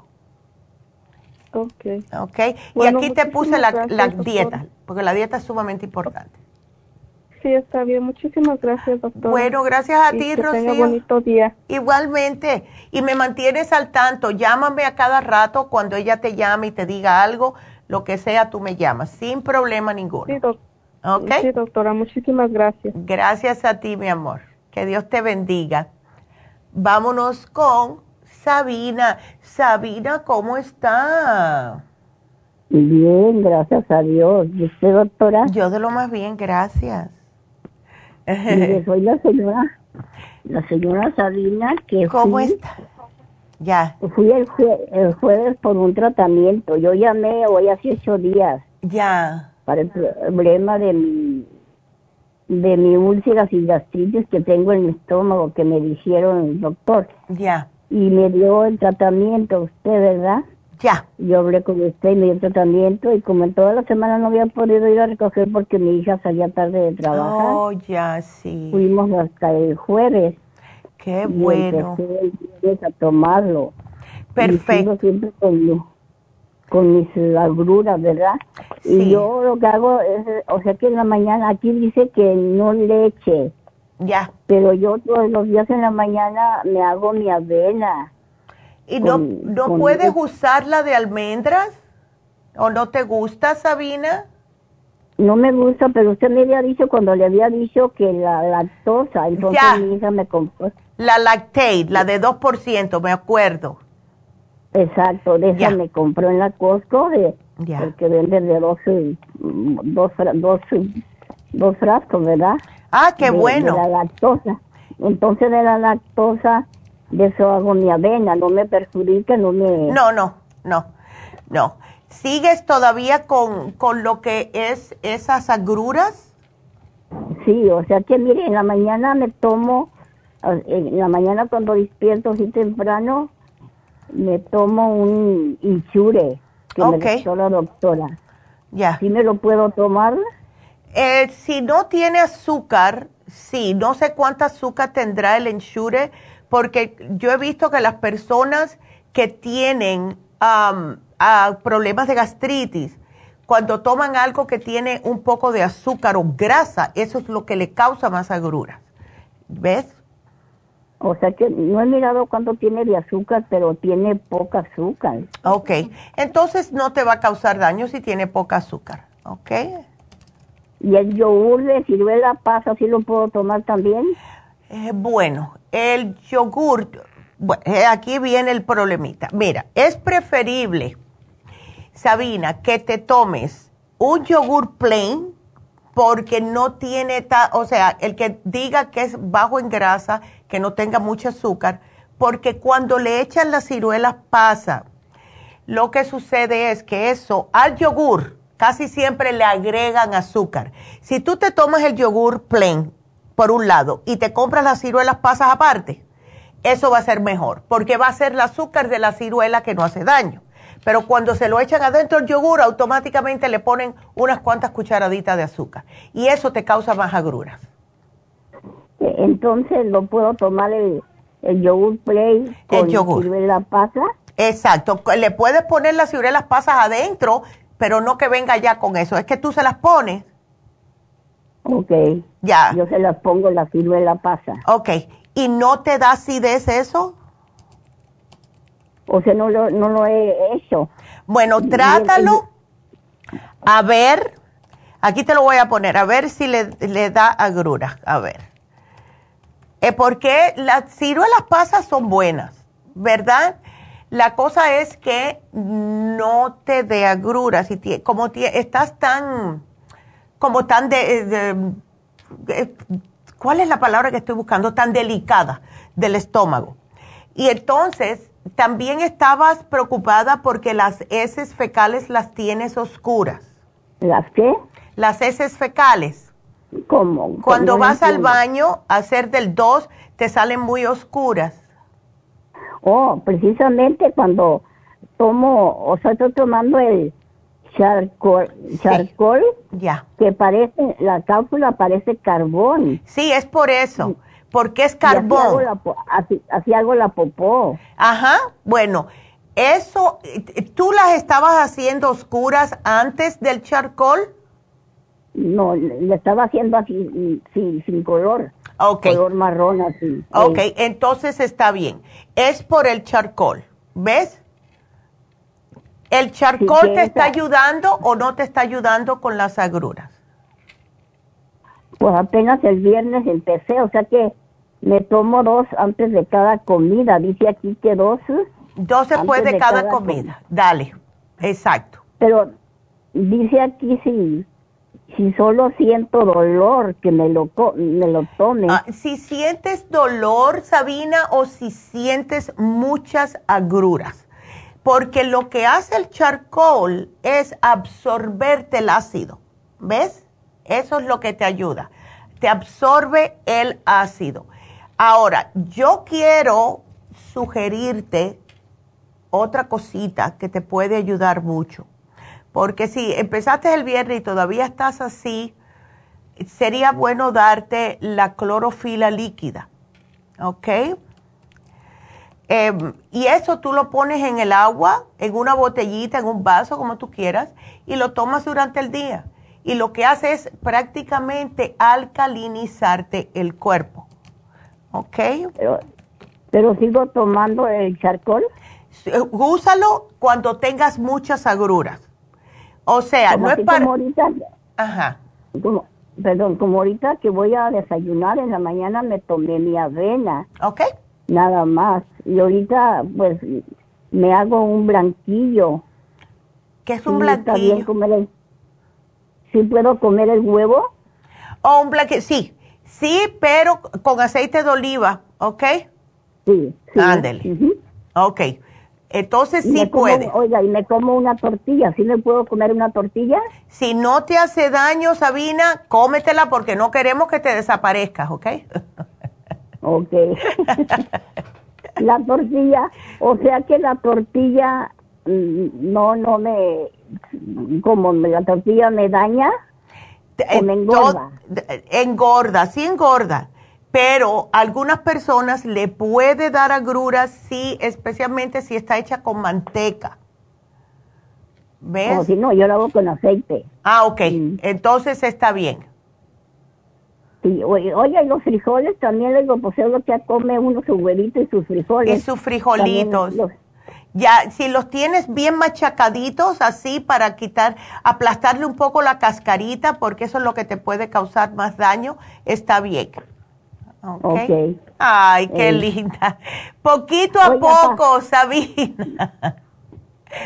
Ok. Ok. y aquí te puse la, dieta, porque la dieta es sumamente importante. Sí, está bien. Muchísimas gracias, doctor. Bueno, gracias a ti, Rocío. Tenga bonito día. Igualmente. Y me mantienes al tanto. Llámame a cada rato cuando ella te llame y te diga algo, lo que sea, tú me llamas, sin problema ninguno. Sí, sí, doctora. Muchísimas gracias. Gracias a ti, mi amor. Que Dios te bendiga. Vámonos con Sabina. Sabina, ¿cómo está? Bien, gracias a Dios. ¿Y usted, doctora? Yo de lo más bien, gracias. Mire, soy la señora, la señora Sabina que ¿Cómo está? Ya. Fui el, jueves por un tratamiento. Yo llamé hoy hace ocho días. Ya. Para el problema de mi, de mi úlceras y gastritis que tengo en mi estómago que me dijeron el doctor. Ya. Y me dio el tratamiento usted, ¿verdad? Ya. Yo hablé con usted y me dio tratamiento y como en toda la semana no había podido ir a recoger porque mi hija salía tarde de trabajar. Oh, ya, sí. Fuimos hasta el jueves. Qué bueno. A tomarlo. Perfecto. Siempre con, con mis agruras, ¿verdad? Sí. Y yo lo que hago es, o sea que en la mañana, aquí dice que no leche. Ya. Pero yo todos los días en la mañana me hago mi avena ¿Y no, no puedes usar la de almendras? ¿O no te gusta, Sabina? No me gusta, pero usted me había dicho cuando le había dicho que la lactosa, entonces mi hija me compró. La lactate, la de 2%, me acuerdo. Exacto, de esa me compró en la Costco, de, el que vende de dos, dos, dos, dos frascos, ¿verdad? Ah, qué bueno. De la lactosa. Entonces de la lactosa de eso hago mi avena, no me perjudica, no me... No, no, no, no. ¿Sigues todavía con, con lo que es esas agruras? Sí, o sea que mire, en la mañana me tomo, en la mañana cuando despierto así temprano, me tomo un inchure que me dio la doctora. Ya. ¿Sí me lo puedo tomar? Eh, si no tiene azúcar, sí, no sé cuánta azúcar tendrá el inchure, porque yo he visto que las personas que tienen problemas de gastritis, cuando toman algo que tiene un poco de azúcar o grasa, eso es lo que le causa más agruras. ¿Ves? O sea que no he mirado cuánto tiene de azúcar, pero tiene poca azúcar. Ok, entonces no te va a causar daño si tiene poca azúcar, ¿ok? ¿Y el yogur de ciruela pasa, si lo puedo tomar también? Eh, bueno, el yogur, bueno, eh, aquí viene el problemita. Mira, es preferible, Sabina, que te tomes un yogur plain porque no tiene, o sea, el que diga que es bajo en grasa, que no tenga mucho azúcar, porque cuando le echan las ciruelas pasa, lo que sucede es que eso al yogur casi siempre le agregan azúcar. Si tú te tomas el yogur plain, por un lado, y te compras las ciruelas pasas aparte, eso va a ser mejor, porque va a ser el azúcar de la ciruela que no hace daño. Pero cuando se lo echan adentro del yogur, automáticamente le ponen unas cuantas cucharaditas de azúcar. Y eso te causa más agruras. Entonces, ¿lo puedo tomar el, yogur play con el yogur. ciruela pasa? Exacto. Le puedes poner las ciruelas pasas adentro, pero no que venga ya con eso. Es que tú se las pones. Ok. Ya. Yo se las pongo la ciruela pasa. Ok. ¿Y no te da acidez eso? O sea, no lo, no lo he hecho. Bueno, trátalo. A ver, aquí te lo voy a poner, a ver si le, le da agrura. A ver. Eh, porque las ciruelas pasas son buenas, ¿verdad? La cosa es que no te dé agruras. Si como estás tan, como tan de, ¿cuál es la palabra que estoy buscando? Tan delicada del estómago. Y entonces también estabas preocupada porque las heces fecales las tienes oscuras. ¿Las qué? Las heces fecales. ¿Cómo? Cuando vas al baño a hacer del 2, te salen muy oscuras. Oh, precisamente cuando tomo, o sea, estoy tomando el charcoal, charcoal ya. que parece, la cápsula parece carbón. Sí, es por eso, porque es carbón. Así hago, la, popó. Ajá, bueno, eso, ¿tú las estabas haciendo oscuras antes del charcoal? No, le estaba haciendo así, sin, sin color. Okay. Color marrón así. Ok, entonces está bien. Es por el charcoal, ¿ves? ¿El charcoal te está ayudando o no te está ayudando con las agruras? Pues apenas el viernes empecé, o sea que me tomo dos antes de cada comida. Dice aquí que dos. Dos después de, cada, comida. Dale, exacto. Pero dice aquí sí si solo siento dolor, que me lo, me lo tome. Ah, si sientes dolor, Sabina, o si sientes muchas agruras, porque lo que hace el charcoal es absorberte el ácido, ¿ves? Eso es lo que te ayuda, te absorbe el ácido. Ahora, yo quiero sugerirte otra cosita que te puede ayudar mucho porque si empezaste el viernes y todavía estás así, sería bueno darte la clorofila líquida, ¿ok? Em, y eso tú lo pones en el agua, en una botellita, en un vaso, como tú quieras, y lo tomas durante el día. Y lo que hace es prácticamente alcalinizarte el cuerpo. ¿Ok? Pero, pero sigo tomando el charcoal. Úsalo cuando tengas muchas agruras. O sea, no es para... ahorita, Ajá. perdón, como ahorita que voy a desayunar en la mañana me tomé mi avena. Ok. Nada más. Y ahorita pues me hago un blanquillo. ¿Qué es un blanquillo? comer ¿Sí puedo comer el huevo? Oh, un blanquillo, sí. Sí, pero con aceite de oliva, ¿ok? Sí. sí. Ándele. Ok. Entonces sí puede. Oiga, y me como una tortilla. ¿Sí me puedo comer una tortilla? Si no te hace daño, Sabina, cómetela porque no queremos que te desaparezcas, ¿ok? ok. la tortilla, o sea que la tortilla mm, no, no me, como la tortilla me daña, o me engorda. Engorda, sí engorda pero algunas personas le puede dar agruras, sí, especialmente si está hecha con manteca. ¿Ves? No, si no, yo lo hago con aceite. Ah, ok. Entonces está bien. Sí, oye, los frijoles también les digo, pues es lo que come uno sus huevitos y sus frijoles. Y sus frijolitos. Ya, si los tienes bien machacaditos, así para quitar, aplastarle un poco la cascarita, porque eso es lo que te puede causar más daño, está bien. Okay. Ay, qué eh. linda. Poquito a poco, Sabina.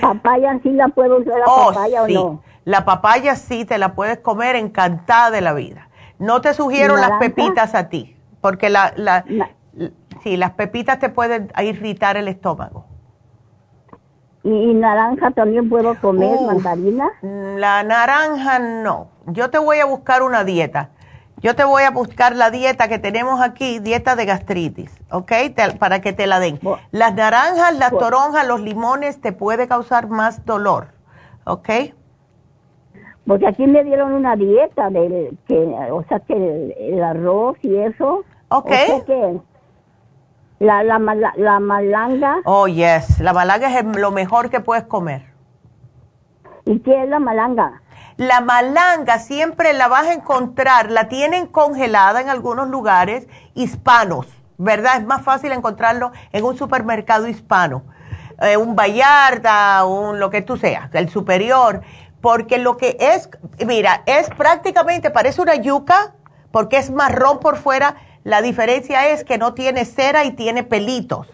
¿Papaya sí la puedo usar la oh, papaya o no? La papaya sí te la puedes comer encantada de la vida. No te sugiero las pepitas a ti, porque la, la, sí, las pepitas te pueden irritar el estómago. ¿Y naranja también puedo comer, mandarina? La naranja no. Yo te voy a buscar una dieta Yo te voy a buscar la dieta que tenemos aquí, dieta de gastritis, ¿ok? para que te la den. Las naranjas, las toronjas, los limones te puede causar más dolor, ¿ok? Porque aquí me dieron una dieta de que, o sea que el, arroz y eso. Ok. la, la, la, malanga. Oh, yes. La malanga es lo mejor que puedes comer. ¿Y qué es la malanga? La malanga siempre la vas a encontrar, la tienen congelada en algunos lugares hispanos, ¿verdad? Es más fácil encontrarlo en un supermercado hispano, eh, un Vallarta, un lo que tú seas, el superior, porque lo que es, mira, es prácticamente, parece una yuca, porque es marrón por fuera, la diferencia es que no tiene cera y tiene pelitos.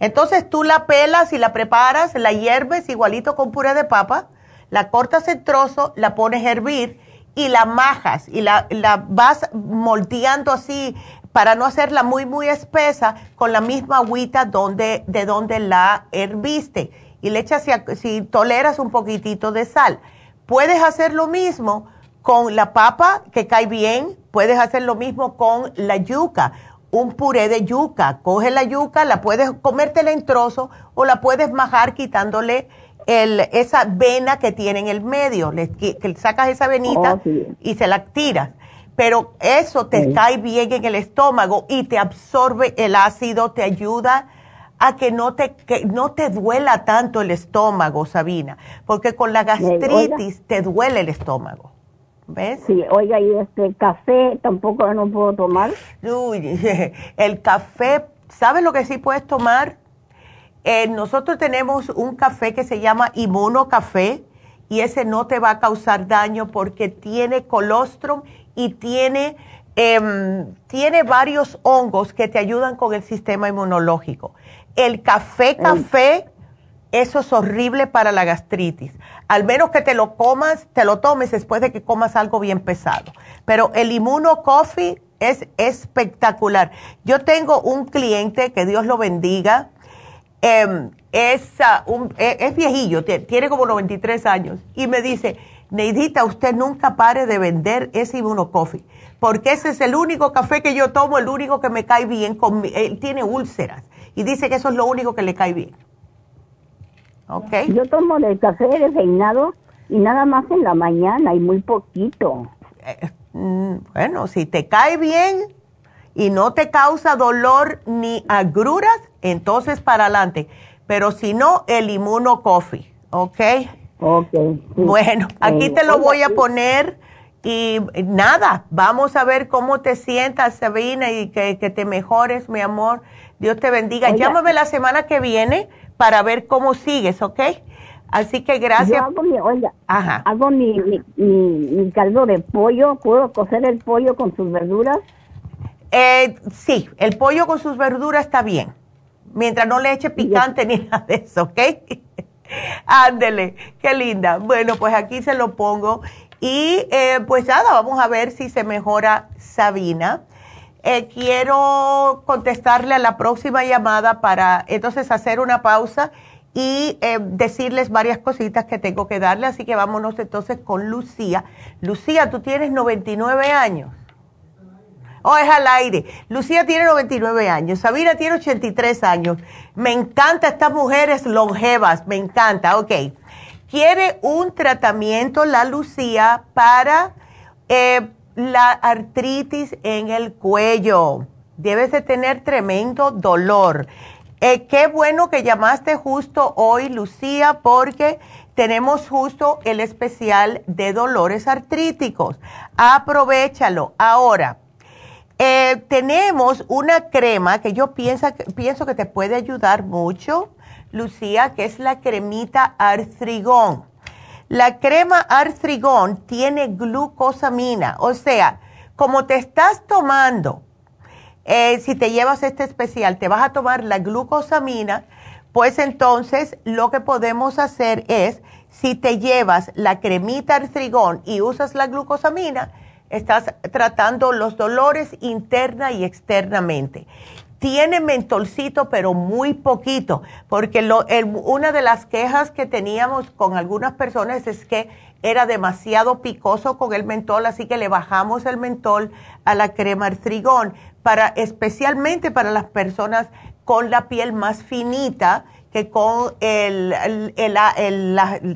Entonces tú la pelas y la preparas, la hierves igualito con puré de papa la cortas en trozo, la pones a hervir y la majas y la, vas moldeando así para no hacerla muy, muy espesa con la misma agüita donde, de donde la herviste. Y le echas, si, si toleras, un poquitito de sal. Puedes hacer lo mismo con la papa, que cae bien. Puedes hacer lo mismo con la yuca. Un puré de yuca. Coge la yuca, la puedes comértela en trozo o la puedes majar quitándole el, esa vena que tiene en el medio, le, que, sacas esa venita oh, y se la tiras. Pero eso te cae bien en el estómago y te absorbe el ácido, te ayuda a que no te, que no te duela tanto el estómago, Sabina, porque con la gastritis te duele el estómago. ¿Ves? Sí, oiga, y este café tampoco no puedo tomar. Uy, el café, ¿sabes lo que sí puedes tomar? Eh, nosotros tenemos un café que se llama Inmunocafé y ese no te va a causar daño porque tiene colostrum y tiene, em, tiene varios hongos que te ayudan con el sistema inmunológico. El café, café, eso es horrible para la gastritis. Al menos que te lo comas, te lo tomes después de que comas algo bien pesado. Pero el Inmunocoffee es espectacular. Yo tengo un cliente, que Dios lo bendiga, Em, es, un, e, es, viejillo, tiene como 93 años, y me dice, Neidita, usted nunca pare de vender ese Coffee, porque ese es el único café que yo tomo, el único que me cae bien, con, él tiene úlceras, y dice que eso es lo único que le cae bien. ¿Ok? Yo tomo el café reinado y nada más en la mañana y muy poquito. Eh, mm, bueno, si te cae bien y no te causa dolor ni agruras, entonces para adelante. Pero si no, el Inmuno Coffee, ¿ok? Ok. Bueno, aquí te lo voy a poner y nada, vamos a ver cómo te sientas, Sabina, y que, te mejores, mi amor. Dios te bendiga. Llámame la semana que viene para ver cómo sigues, ¿ok? Así que gracias. Yo hago mi, oiga, hago mi, mi, caldo de pollo. ¿Puedo cocer el pollo con sus verduras? Eh, sí, el pollo con sus verduras está bien mientras no le eche picante ni nada de eso, ¿ok? Ándele, qué linda. Bueno, pues aquí se lo pongo. Y eh, pues nada, vamos a ver si se mejora Sabina. Eh, quiero contestarle a la próxima llamada para entonces hacer una pausa y eh, decirles varias cositas que tengo que darle. Así que vámonos entonces con Lucía. Lucía, tú tienes 99 años. Oh, es al aire. Lucía tiene 99 años, Sabina tiene 83 años. Me encanta estas mujeres longevas, me encanta. Ok. Quiere un tratamiento, la Lucía, para eh, la artritis en el cuello. Debes de tener tremendo dolor. Eh, qué bueno que llamaste justo hoy, Lucía, porque tenemos justo el especial de dolores artríticos. Aprovechalo. Ahora, eh, tenemos una crema que yo pienso, que te puede ayudar mucho, Lucía, que es la cremita artrigón. La crema artrigón tiene glucosamina, o sea, como te estás tomando, eh, si te llevas este especial, te vas a tomar la glucosamina, pues entonces lo que podemos hacer es, si te llevas la cremita artrigón y usas la glucosamina, estás tratando los dolores interna y externamente. Tiene mentolcito, pero muy poquito, porque una de las quejas que teníamos con algunas personas es que era demasiado picoso con el mentol, así que le bajamos el mentol a la crema artrigón, para, especialmente para las personas con la piel más finita, que con el, la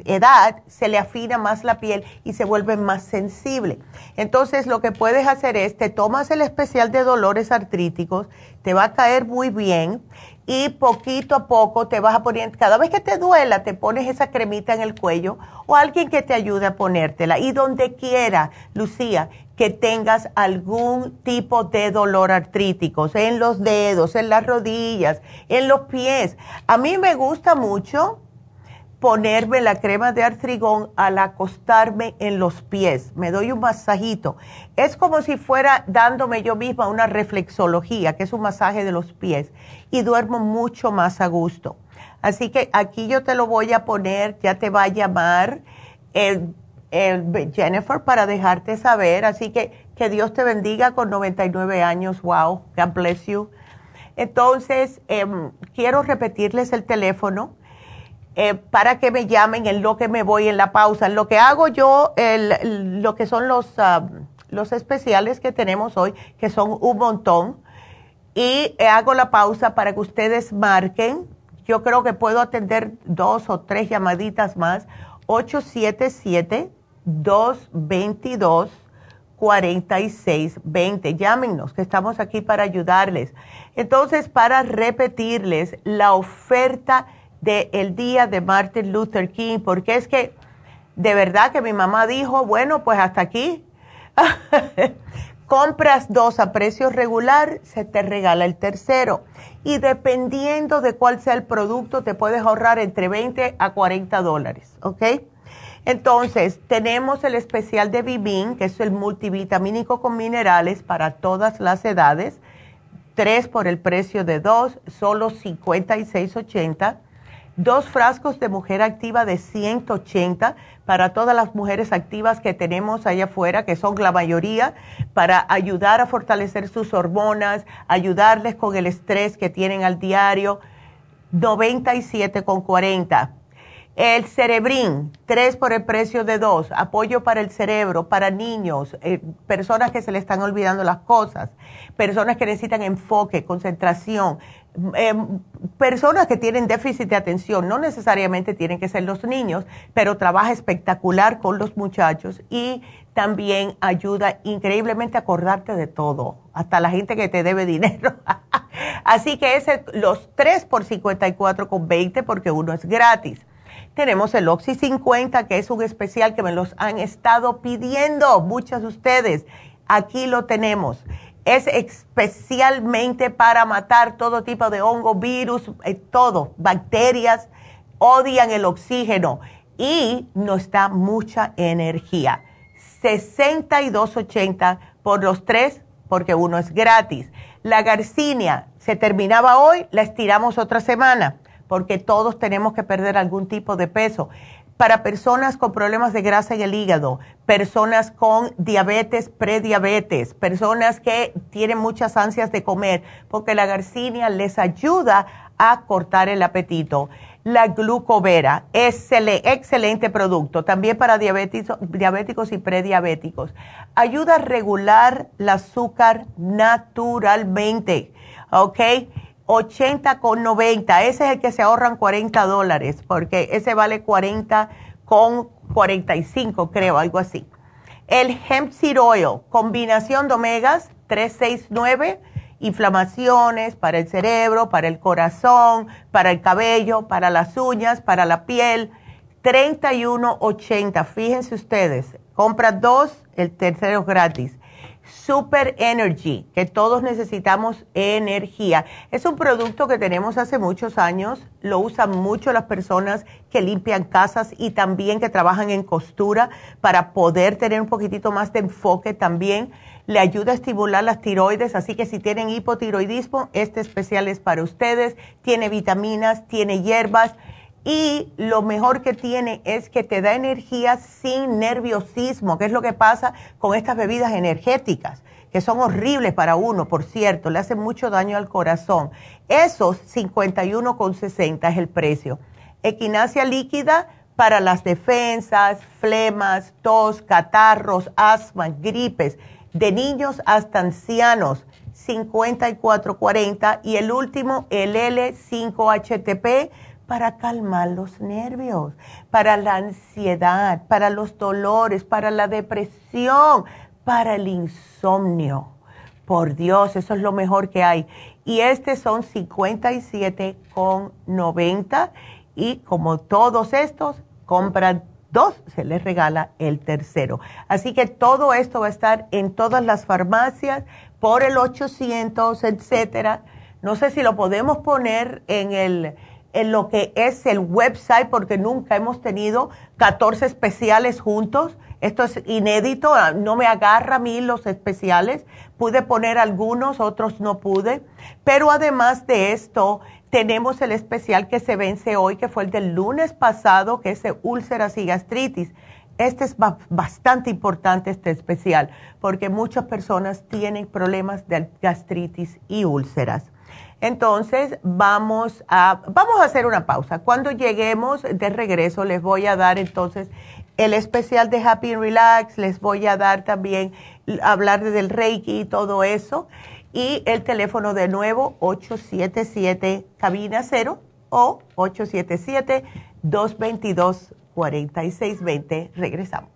edad se le afina más la piel y se vuelve más sensible. Entonces lo que puedes hacer es, te tomas el especial de dolores artríticos, te va a caer muy bien y poquito a poco te vas a poner, cada vez que te duela, te pones esa cremita en el cuello o alguien que te ayude a ponértela. Y donde quiera, Lucía, que tengas algún tipo de dolor artrítico, en los dedos, en las rodillas, en los pies. A mí me gusta mucho ponerme la crema de artrigón al acostarme en los pies. Me doy un masajito. Es como si fuera dándome yo misma una reflexología, que es un masaje de los pies, y duermo mucho más a gusto. Así que aquí yo te lo voy a poner, ya te va a llamar el, Jennifer para dejarte saber. Así que que Dios te bendiga con 99 años. Wow, God bless you. Entonces, em, quiero repetirles el teléfono eh, para que me llamen en lo que me voy en la pausa. lo que hago yo, el, lo que son los, ah, los especiales que tenemos hoy, que son un montón, y hago la pausa para que ustedes marquen. Yo creo que puedo atender dos o tres llamaditas más. 877-222-4620. Llámenos, que estamos aquí para ayudarles. Entonces, para repetirles, la oferta del día de Martin Luther King, porque es que de verdad que mi mamá dijo, bueno, pues hasta aquí. Compras dos a precio regular, se te regala el tercero. Y dependiendo de cuál sea el producto, te puedes ahorrar entre 20 a 40 dólares, ¿ok? Entonces, tenemos el especial de Vivin, que es el multivitamínico con minerales para todas las edades. Tres por el precio de dos, solo 56.80 dos frascos de mujer activa de 180 para todas las mujeres activas que tenemos allá afuera, que son la mayoría, para ayudar a fortalecer sus hormonas, ayudarles con el estrés que tienen al diario. 97,40. El cerebrín, tres por el precio de dos. Apoyo para el cerebro, para niños, eh, personas que se le están olvidando las cosas, personas que necesitan enfoque, concentración, eh, personas que tienen déficit de atención, no necesariamente tienen que ser los niños, pero trabaja espectacular con los muchachos y también ayuda increíblemente a acordarte de todo, hasta la gente que te debe dinero. Así que ese, los tres por 54 con 20 porque uno es gratis. Tenemos el Oxy 50, que es un especial que me los han estado pidiendo muchas de ustedes. Aquí lo tenemos es especialmente para matar todo tipo de hongo, virus, eh, todo, bacterias, odian el oxígeno y nos da mucha energía. 62.80 por los tres, porque uno es gratis. La garcinia se terminaba hoy, la estiramos otra semana, porque todos tenemos que perder algún tipo de peso para personas con problemas de grasa en el hígado, personas con diabetes, prediabetes, personas que tienen muchas ansias de comer, porque la garcinia les ayuda a cortar el apetito. La glucovera, excelente, excelente producto, también para diabéticos, diabéticos y prediabéticos. Ayuda a regular el azúcar naturalmente, ¿ok? 80 con 90. Ese es el que se ahorran 40 dólares, porque ese vale 40 con 45, creo, algo así. El hemp seed oil, combinación de omegas 369, inflamaciones para el cerebro, para el corazón, para el cabello, para las uñas, para la piel. 31.80. Fíjense ustedes, compra dos, el tercero gratis. Super Energy, que todos necesitamos energía. Es un producto que tenemos hace muchos años, lo usan mucho las personas que limpian casas y también que trabajan en costura para poder tener un poquitito más de enfoque también. Le ayuda a estimular las tiroides, así que si tienen hipotiroidismo, este especial es para ustedes. Tiene vitaminas, tiene hierbas y lo mejor que tiene es que te da energía sin nerviosismo, que es lo que pasa con estas bebidas energéticas, que son horribles para uno, por cierto, le hacen mucho daño al corazón. Esos 51,60 es el precio. Equinacia líquida para las defensas, flemas, tos, catarros, asma, gripes, de niños hasta ancianos, 5440 y el último, el L5HTP para calmar los nervios, para la ansiedad, para los dolores, para la depresión, para el insomnio. Por Dios, eso es lo mejor que hay. Y este son 57,90 y como todos estos, compran dos, se les regala el tercero. Así que todo esto va a estar en todas las farmacias por el 800, etcétera. No sé si lo podemos poner en el en lo que es el website porque nunca hemos tenido 14 especiales juntos. Esto es inédito, ah, no me agarra a mí los especiales. Pude poner algunos, otros no pude. Pero además de esto, tenemos el especial que se vence hoy, que fue el del lunes pasado, que es de úlceras y gastritis. Este es bastante importante, este especial, porque muchas personas tienen problemas de gastritis y úlceras. Entonces, vamos a, vamos a hacer una pausa. Cuando lleguemos de regreso, les voy a dar entonces el especial de Happy and Relax, les voy a dar también, hablar del Reiki y todo eso. Y el teléfono de nuevo, 877 cabina 0 o 877-222-4620. Regresamos.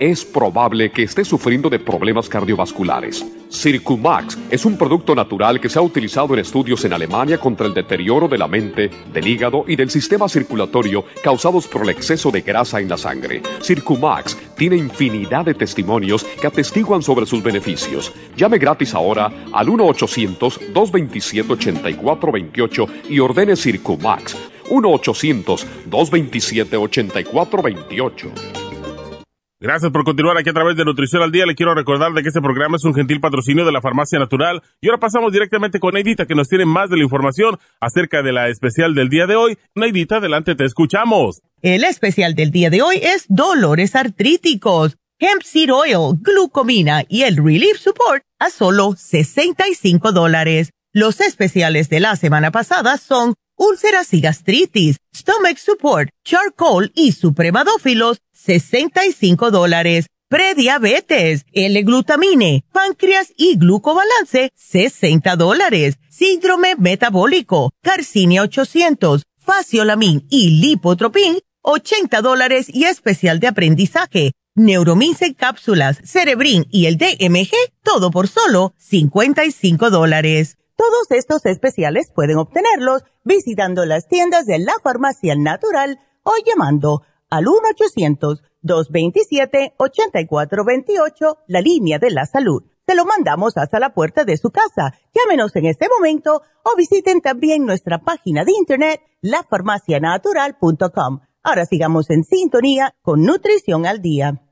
es probable que esté sufriendo de problemas cardiovasculares. Circumax es un producto natural que se ha utilizado en estudios en Alemania contra el deterioro de la mente, del hígado y del sistema circulatorio causados por el exceso de grasa en la sangre. Circumax tiene infinidad de testimonios que atestiguan sobre sus beneficios. Llame gratis ahora al 1-800-227-8428 y ordene Circumax. 1-800-227-8428. Gracias por continuar aquí a través de Nutrición al Día. Le quiero recordar de que este programa es un gentil patrocinio de la Farmacia Natural. Y ahora pasamos directamente con Neidita, que nos tiene más de la información acerca de la especial del día de hoy. Neidita, adelante, te escuchamos. El especial del día de hoy es dolores artríticos, hemp seed oil, glucomina y el relief support a solo 65 dólares. Los especiales de la semana pasada son úlceras y gastritis, stomach support, charcoal y supremadófilos 65 dólares. Prediabetes, L-glutamine, páncreas y glucobalance, 60 dólares. Síndrome metabólico, Carcinia 800, Faciolamin y Lipotropin, 80 dólares y especial de aprendizaje. Neuromince cápsulas, Cerebrin y el DMG, todo por solo 55 dólares. Todos estos especiales pueden obtenerlos visitando las tiendas de la farmacia natural o llamando al 1-800-227-8428, la línea de la salud. Se lo mandamos hasta la puerta de su casa. Llámenos en este momento o visiten también nuestra página de internet, lafarmacianatural.com. Ahora sigamos en sintonía con Nutrición al Día.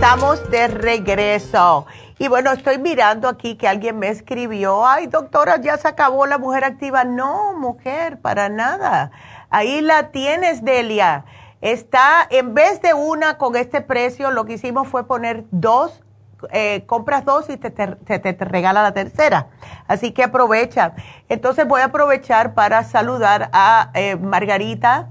Estamos de regreso. Y bueno, estoy mirando aquí que alguien me escribió, ay doctora, ya se acabó la mujer activa. No, mujer, para nada. Ahí la tienes, Delia. Está, en vez de una con este precio, lo que hicimos fue poner dos, eh, compras dos y te, te, regala la tercera. Así que aprovecha. Entonces voy a aprovechar para saludar a eh, Margarita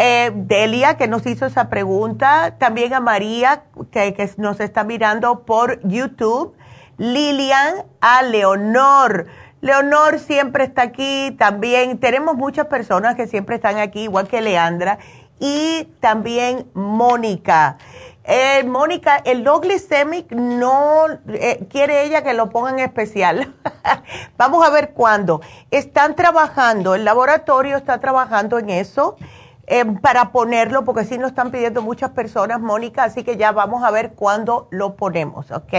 Eh, Delia, que nos hizo esa pregunta. También a María, que, nos está mirando por YouTube. Lilian, a Leonor. Leonor siempre está aquí. También tenemos muchas personas que siempre están aquí, igual que Leandra. Y también Mónica. Eh, Mónica, el low glycemic no eh, quiere ella que lo ponga en especial. Vamos a ver cuándo. Están trabajando, el laboratorio está trabajando en eso eh, para ponerlo, porque sí nos están pidiendo muchas personas, Mónica, así que ya vamos a ver cuándo lo ponemos, ¿ok?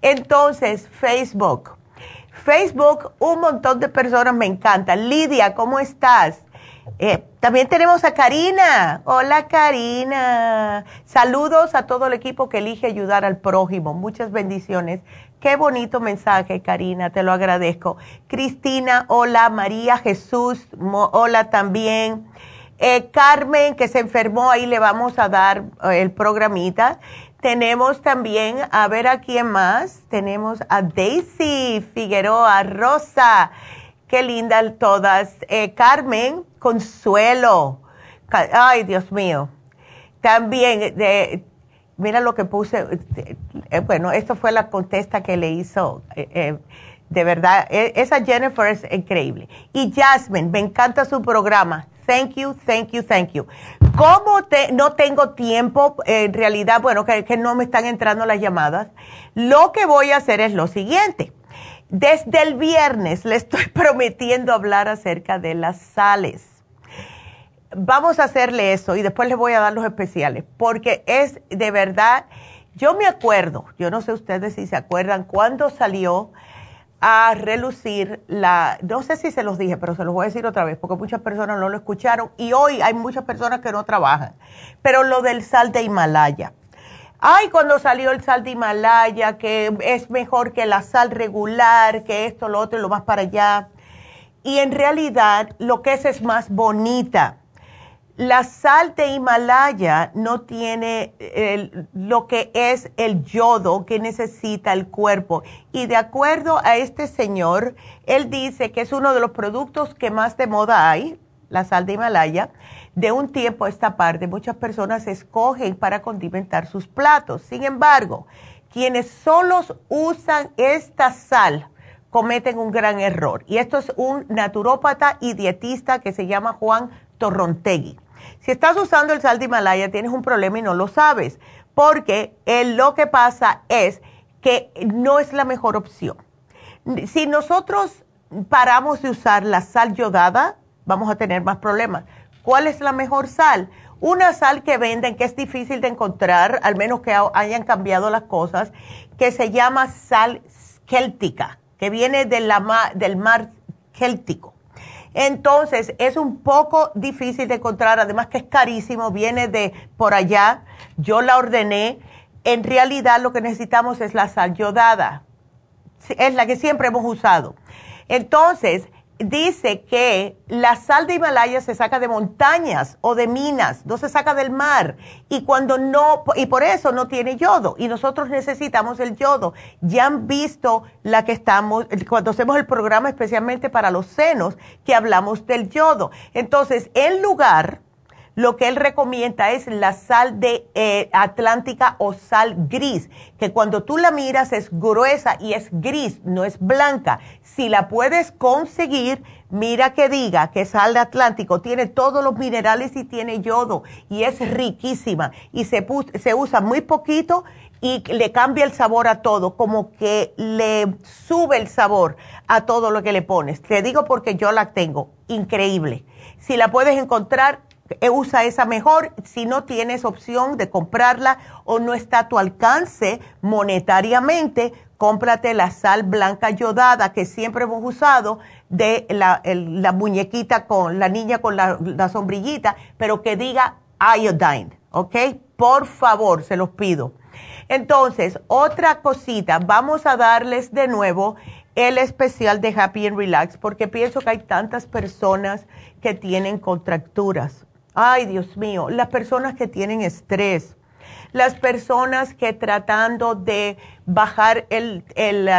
Entonces, Facebook. Facebook, un montón de personas me encanta. Lidia, ¿cómo estás? Eh, también tenemos a Karina. Hola Karina. Saludos a todo el equipo que elige ayudar al prójimo. Muchas bendiciones. Qué bonito mensaje, Karina. Te lo agradezco. Cristina, hola. María Jesús, hola también. Eh, Carmen, que se enfermó, ahí le vamos a dar eh, el programita. Tenemos también, a ver a quién más. Tenemos a Daisy Figueroa, Rosa. Qué lindas todas. Eh, Carmen, Consuelo. Ay, Dios mío. También, mira lo que puse. Eh, bueno, esto fue la contesta que le hizo. De verdad, e, esa Jennifer es increíble. Y Jasmine, me encanta su programa. Thank you, thank you, thank you. Como te, no tengo tiempo, en realidad, bueno, que, que no me están entrando las llamadas, lo que voy a hacer es lo siguiente. Desde el viernes le estoy prometiendo hablar acerca de las sales. Vamos a hacerle eso y después les voy a dar los especiales, porque es de verdad, yo me acuerdo, yo no sé ustedes si se acuerdan, cuando salió a relucir la, no sé si se los dije, pero se los voy a decir otra vez, porque muchas personas no lo escucharon y hoy hay muchas personas que no trabajan, pero lo del sal de Himalaya. Ay, cuando salió el sal de Himalaya, que es mejor que la sal regular, que esto, lo otro y lo más para allá. Y en realidad lo que es es más bonita la sal de Himalaya no tiene lo que es el yodo que necesita el cuerpo. Y de acuerdo a este señor, él dice que es uno de los productos que más de moda hay, la sal de Himalaya. De un tiempo a esta parte, muchas personas escogen para condimentar sus platos. Sin embargo, quienes solo usan esta sal cometen un gran error. Y esto es un naturópata y dietista que se llama Juan Torrontegui. Si estás usando el sal de Himalaya, tienes un problema y no lo sabes, porque lo que pasa es que no es la mejor opción. Si nosotros paramos de usar la sal yodada, vamos a tener más problemas. ¿Cuál es la mejor sal? Una sal que venden, que es difícil de encontrar, al menos que hayan cambiado las cosas, que se llama sal céltica, que viene del mar céltico. Entonces, es un poco difícil de encontrar, además que es carísimo, viene de por allá, yo la ordené. En realidad lo que necesitamos es la sal yodada, es la que siempre hemos usado. Entonces, dice que la sal de Himalaya se saca de montañas o de minas, no se saca del mar. Y cuando no, y por eso no tiene yodo. Y nosotros necesitamos el yodo. Ya han visto la que estamos, cuando hacemos el programa especialmente para los senos, que hablamos del yodo. Entonces, en lugar lo que él recomienda es la sal de eh, atlántica o sal gris, que cuando tú la miras es gruesa y es gris, no es blanca. Si la puedes conseguir, mira que diga que sal de Atlántico tiene todos los minerales y tiene yodo y es riquísima y se, usa muy poquito y le cambia el sabor a todo, como que le sube el sabor a todo lo que le pones. Te digo porque yo la tengo, increíble. Si la puedes encontrar, usa esa mejor. Si no tienes opción de comprarla o no está a tu alcance monetariamente, cómprate la sal blanca yodada que siempre hemos usado de la, la muñequita con la niña con la, la, sombrillita, pero que diga iodine, ¿ok? Por favor, se los pido. Entonces, otra cosita, vamos a darles de nuevo el especial de Happy and Relax porque pienso que hay tantas personas que tienen contracturas Ay, Dios mío, las personas que tienen estrés, las personas que tratando de bajar el,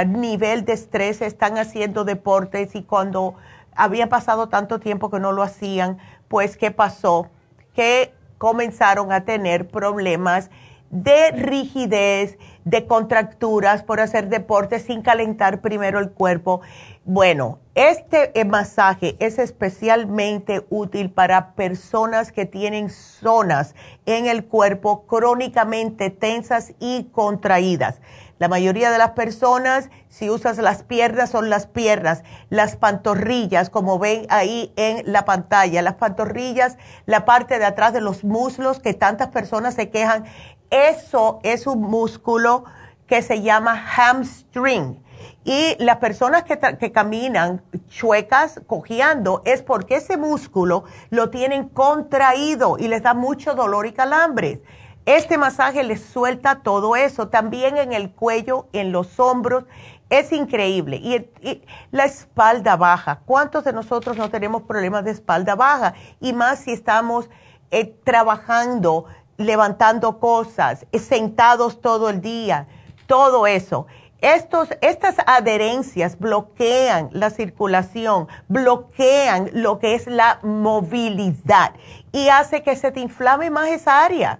nivel de estrés están haciendo deportes y cuando había pasado tanto tiempo que no lo hacían, pues ¿qué pasó? que comenzaron a tener problemas de rigidez, de contracturas por hacer deporte sin calentar primero el cuerpo. Bueno, este eh, masaje es especialmente útil para personas que tienen zonas en el cuerpo crónicamente tensas y contraídas. La mayoría de las personas, si usas las piernas, son las piernas, las pantorrillas, como ven ahí en la pantalla, las pantorrillas, la parte de atrás de los muslos que tantas personas se quejan, eso es un músculo que se llama hamstring. Y las personas que, caminan chuecas, cojeando, es porque ese músculo lo tienen contraído y les da mucho dolor y calambres. Este masaje les suelta todo eso, también en el cuello, en los hombros. Es increíble. Y, la espalda baja. ¿Cuántos de nosotros no tenemos problemas de espalda baja? Y más si estamos eh, trabajando, levantando cosas, sentados todo el día, todo eso. Estos, estas adherencias bloquean la circulación, bloquean lo que es la movilidad y hace que se te inflame más esa área.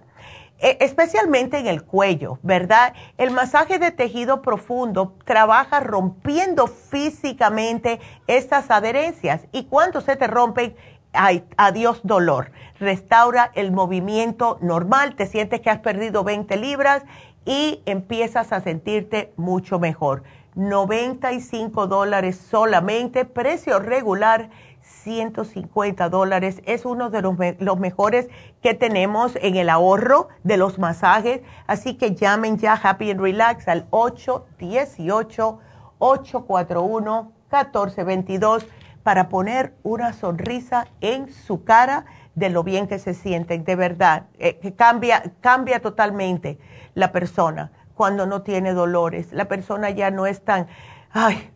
E, especialmente en el cuello, ¿verdad? El masaje de tejido profundo trabaja rompiendo físicamente estas adherencias y cuando se te rompen, adiós dolor. Restaura el movimiento normal, te sientes que has perdido 20 libras y empiezas a sentirte mucho mejor. 95 dólares solamente, precio regular 150 dólares. Es uno de los, los, mejores que tenemos en el ahorro de los masajes. Así que llamen ya Happy and Relax al 818-841-1422 para poner una sonrisa en su cara de lo bien que se sienten. De verdad, eh, que cambia, cambia totalmente la persona cuando no tiene dolores. La persona ya no es tan... Ay,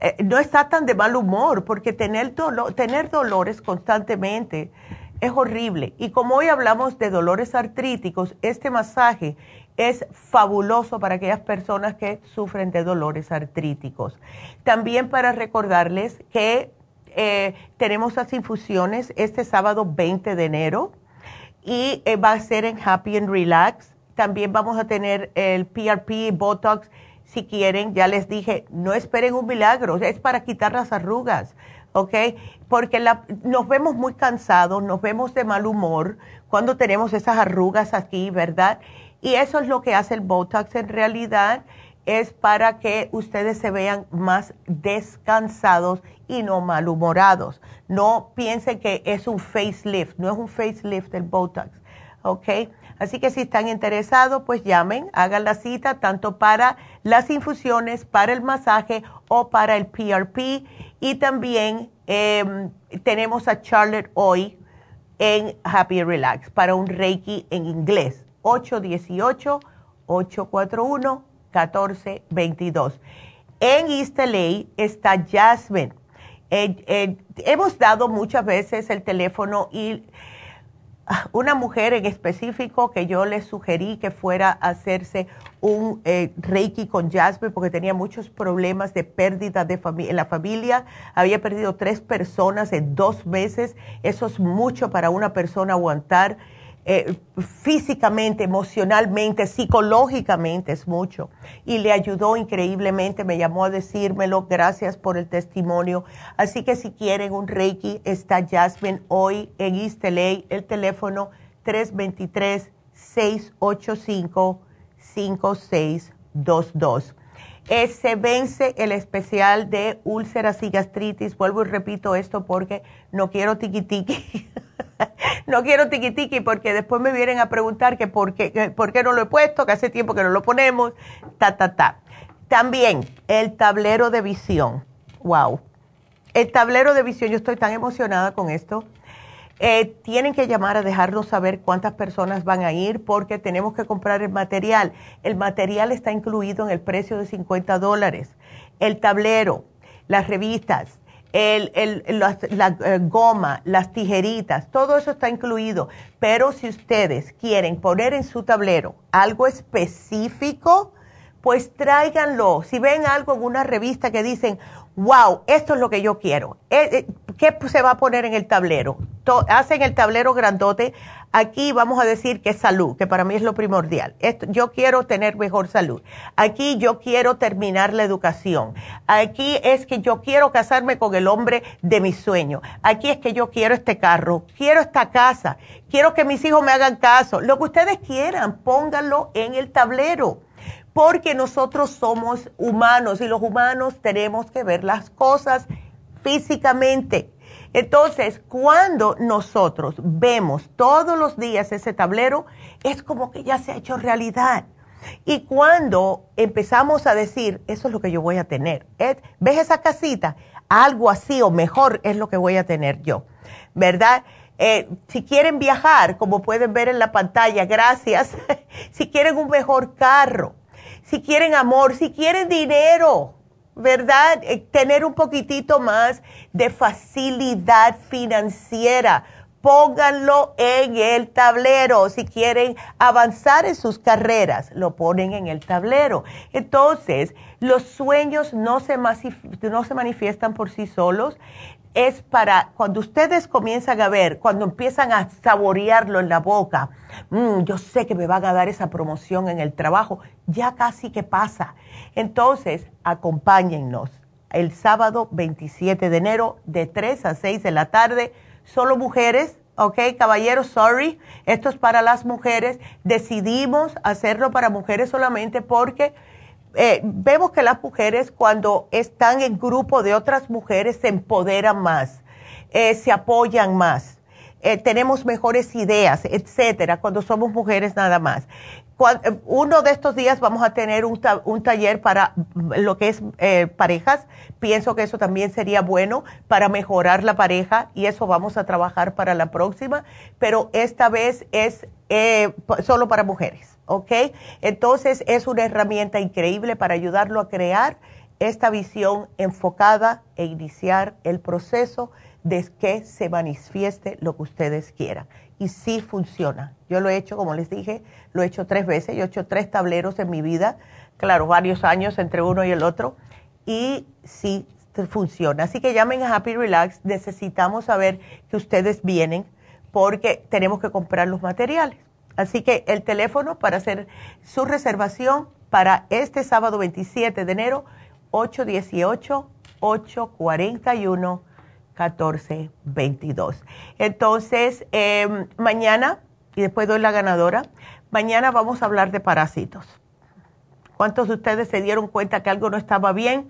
eh, no está tan de mal humor, porque tener, tener dolores constantemente es horrible. Y como hoy hablamos de dolores artríticos, este masaje es fabuloso para aquellas personas que sufren de dolores artríticos. También para recordarles que eh, tenemos las infusiones este sábado 20 de enero y eh, va a ser en Happy and Relax. También vamos a tener el PRP Botox si quieren, ya les dije, no esperen un milagro, es para quitar las arrugas, ¿ok? Porque la, nos vemos muy cansados, nos vemos de mal humor cuando tenemos esas arrugas aquí, ¿verdad? Y eso es lo que hace el Botox en realidad, es para que ustedes se vean más descansados y no malhumorados. No piensen que es un facelift, no es un facelift el Botox, ¿ok? Así que si están interesados, pues llamen, hagan la cita tanto para las infusiones, para el masaje o para el PRP. Y también em, tenemos a Charlotte hoy en Happy Relax para un Reiki en inglés. 818-841-1422. En East LA está Jasmine. Eh, eh, hemos dado muchas veces el teléfono y una mujer en específico que yo le sugerí que fuera a hacerse un eh, Reiki con Jasmine porque tenía muchos problemas de pérdida de en la familia. Había perdido tres personas en dos meses. Eso es mucho para una persona aguantar. Eh, físicamente, emocionalmente, psicológicamente es mucho. Y le ayudó increíblemente, me llamó a decírmelo, gracias por el testimonio. Así que si quieren un Reiki, está Jasmine hoy en East el teléfono 323-685-5622. Eh, se vence el especial de úlceras y gastritis. Vuelvo y repito esto porque no quiero tiqui tiqui. no quiero tiki porque después me vienen a preguntar que por qué, por qué no lo he puesto, que hace tiempo que no lo ponemos, ta, ta, ta. También el tablero de visión. Wow. El tablero de visión, yo estoy tan emocionada con esto. Eh, tienen que llamar a dejarnos saber cuántas personas van a ir porque tenemos que comprar el material. El material está incluido en el precio de 50 dólares. El tablero, las revistas, el, la, eh, goma, las tijeritas, todo eso está incluido. Pero si ustedes quieren poner en su tablero algo específico, pues tráiganlo. Si ven algo en una revista que dicen, wow, esto es lo que yo quiero, eh, eh, ¿qué se va a poner en el tablero? hacen el tablero grandote. Aquí vamos a decir que es salud, que para mí es lo primordial. yo quiero tener mejor salud. Aquí yo quiero terminar la educación. Aquí es que yo quiero casarme con el hombre de mi sueño. Aquí es que yo quiero este carro, quiero esta casa, quiero que mis hijos me hagan caso. Lo que ustedes quieran, pónganlo en el tablero porque nosotros somos humanos y los humanos tenemos que ver las cosas físicamente. Entonces, cuando nosotros vemos todos los días ese tablero, es como que ya se ha hecho realidad. Y cuando empezamos a decir, eso es lo que yo voy a tener, ¿ves esa casita? Algo así o mejor es lo que voy a tener yo, ¿verdad? Eh, si quieren viajar, como pueden ver en la pantalla, gracias. si quieren un mejor carro, si quieren amor, si quieren dinero, ¿verdad? Eh, tener un poquitito más de facilidad financiera. Pónganlo en el tablero. Si quieren avanzar en sus carreras, lo ponen en el tablero. Entonces, los sueños no se, no se manifiestan por sí solos es para cuando ustedes comienzan a ver, cuando empiezan a saborearlo en la boca, mm, yo sé que me van a dar esa promoción en el trabajo, ya casi que pasa. Entonces, acompáñennos el sábado 27 de enero de 3 a 6 de la tarde, solo mujeres, ¿ok? Caballeros, sorry, esto es para las mujeres. Decidimos hacerlo para mujeres solamente porque eh, vemos que las mujeres cuando están en grupo de otras mujeres se empoderan más, eh, se apoyan más, eh, tenemos mejores ideas, etcétera, cuando somos mujeres nada más. uno de estos días vamos a tener un, un taller para lo que es parejas. Pienso que eso también sería bueno para mejorar la pareja y eso vamos a trabajar para la próxima, pero esta vez es solo para mujeres. ¿Ok? Entonces es una herramienta increíble para ayudarlo a crear esta visión enfocada e iniciar el proceso de que se manifieste lo que ustedes quieran. Y sí funciona. Yo lo he hecho, como les dije, lo he hecho tres veces. Yo he hecho tres tableros en mi vida, claro, varios años entre uno y el otro, y sí funciona. Así que llamen a Happy Relax. Necesitamos saber que ustedes vienen porque tenemos que comprar los materiales. Así que el teléfono para hacer su reservación para este sábado 27 de enero, 818-841-1422. Entonces, em, mañana, y después doy la ganadora, mañana vamos a hablar de parásitos. ¿Cuántos de ustedes se dieron cuenta que algo no estaba bien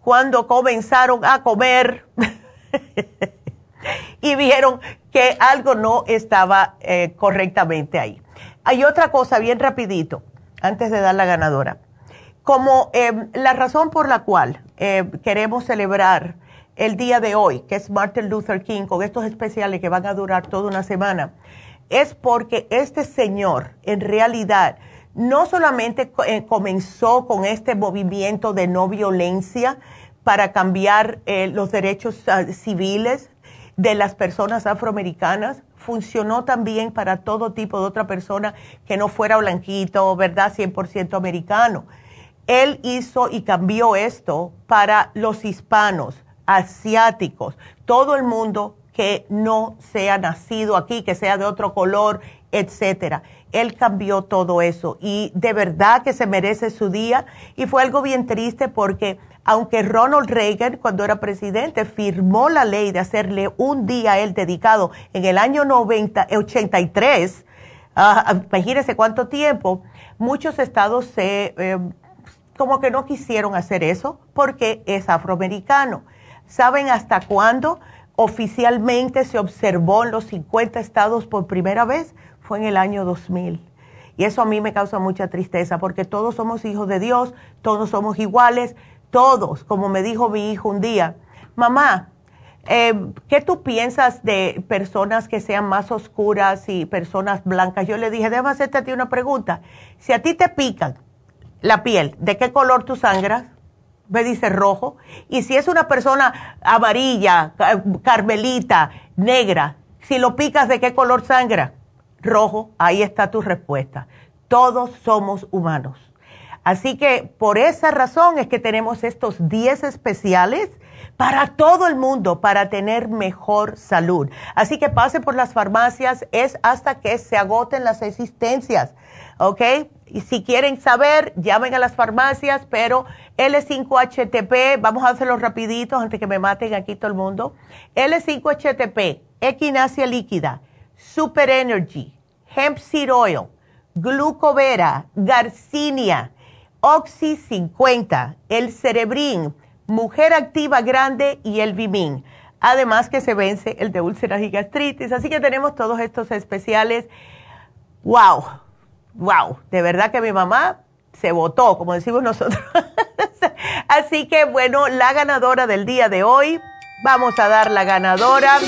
cuando comenzaron a comer y vieron que algo no estaba eh, correctamente ahí? Hay otra cosa bien rapidito, antes de dar la ganadora. Como em, la razón por la cual em, queremos celebrar el día de hoy, que es Martin Luther King, con estos especiales que van a durar toda una semana, es porque este señor en realidad no solamente eh, comenzó con este movimiento de no violencia para cambiar eh, los derechos ah, civiles de las personas afroamericanas, funcionó también para todo tipo de otra persona que no fuera blanquito, ¿verdad? 100% americano. Él hizo y cambió esto para los hispanos, asiáticos, todo el mundo que no sea nacido aquí, que sea de otro color, etcétera. Él cambió todo eso y de verdad que se merece su día y fue algo bien triste porque aunque Ronald Reagan, cuando era presidente, firmó la ley de hacerle un día a él dedicado en el año 90, 83, uh, imagínense cuánto tiempo, muchos estados se, eh, como que no quisieron hacer eso porque es afroamericano. ¿Saben hasta cuándo oficialmente se observó en los 50 estados por primera vez? Fue en el año 2000. Y eso a mí me causa mucha tristeza porque todos somos hijos de Dios, todos somos iguales todos, como me dijo mi hijo un día, mamá, eh, ¿qué tú piensas de personas que sean más oscuras y personas blancas? Yo le dije, déjame hacerte a ti una pregunta. Si a ti te pican la piel, ¿de qué color tú sangras? Me dice rojo. Y si es una persona amarilla, carmelita, negra, si lo picas, ¿de qué color sangra? Rojo. Ahí está tu respuesta. Todos somos humanos. Así que por esa razón es que tenemos estos 10 especiales para todo el mundo, para tener mejor salud. Así que pase por las farmacias, es hasta que se agoten las existencias, ¿ok? Y si quieren saber, llamen a las farmacias, pero L5HTP, vamos a hacerlo rapidito antes que me maten aquí todo el mundo. L5HTP, equinacia líquida, Super Energy, Hemp Seed Oil, Glucovera, Garcinia, Oxy 50, el Cerebrin, Mujer Activa Grande y el Vimin. Además que se vence el de úlceras y gastritis. Así que tenemos todos estos especiales. ¡Wow! ¡Wow! De verdad que mi mamá se votó, como decimos nosotros. Así que bueno, la ganadora del día de hoy, vamos a dar la ganadora.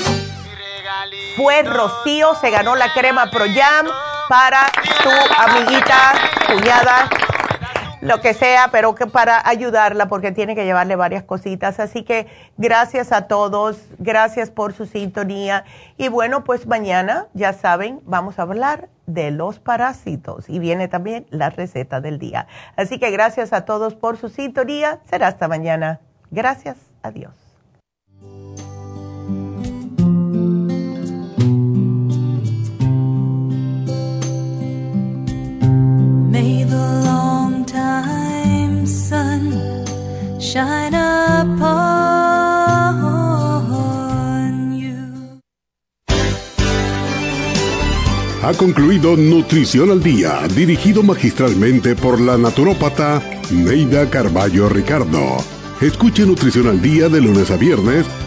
Fue Rocío, se ganó la crema Pro Jam para su amiguita, cuñada, lo que sea, pero que para ayudarla porque tiene que llevarle varias cositas. Así que gracias a todos, gracias por su sintonía. Y bueno, pues mañana, ya saben, vamos a hablar de los parásitos y viene también la receta del día. Así que gracias a todos por su sintonía. Será hasta mañana. Gracias. Adiós. Ha concluido Nutrición al Día, dirigido magistralmente por la naturópata Neida Carballo Ricardo. Escuche Nutrición al Día de lunes a viernes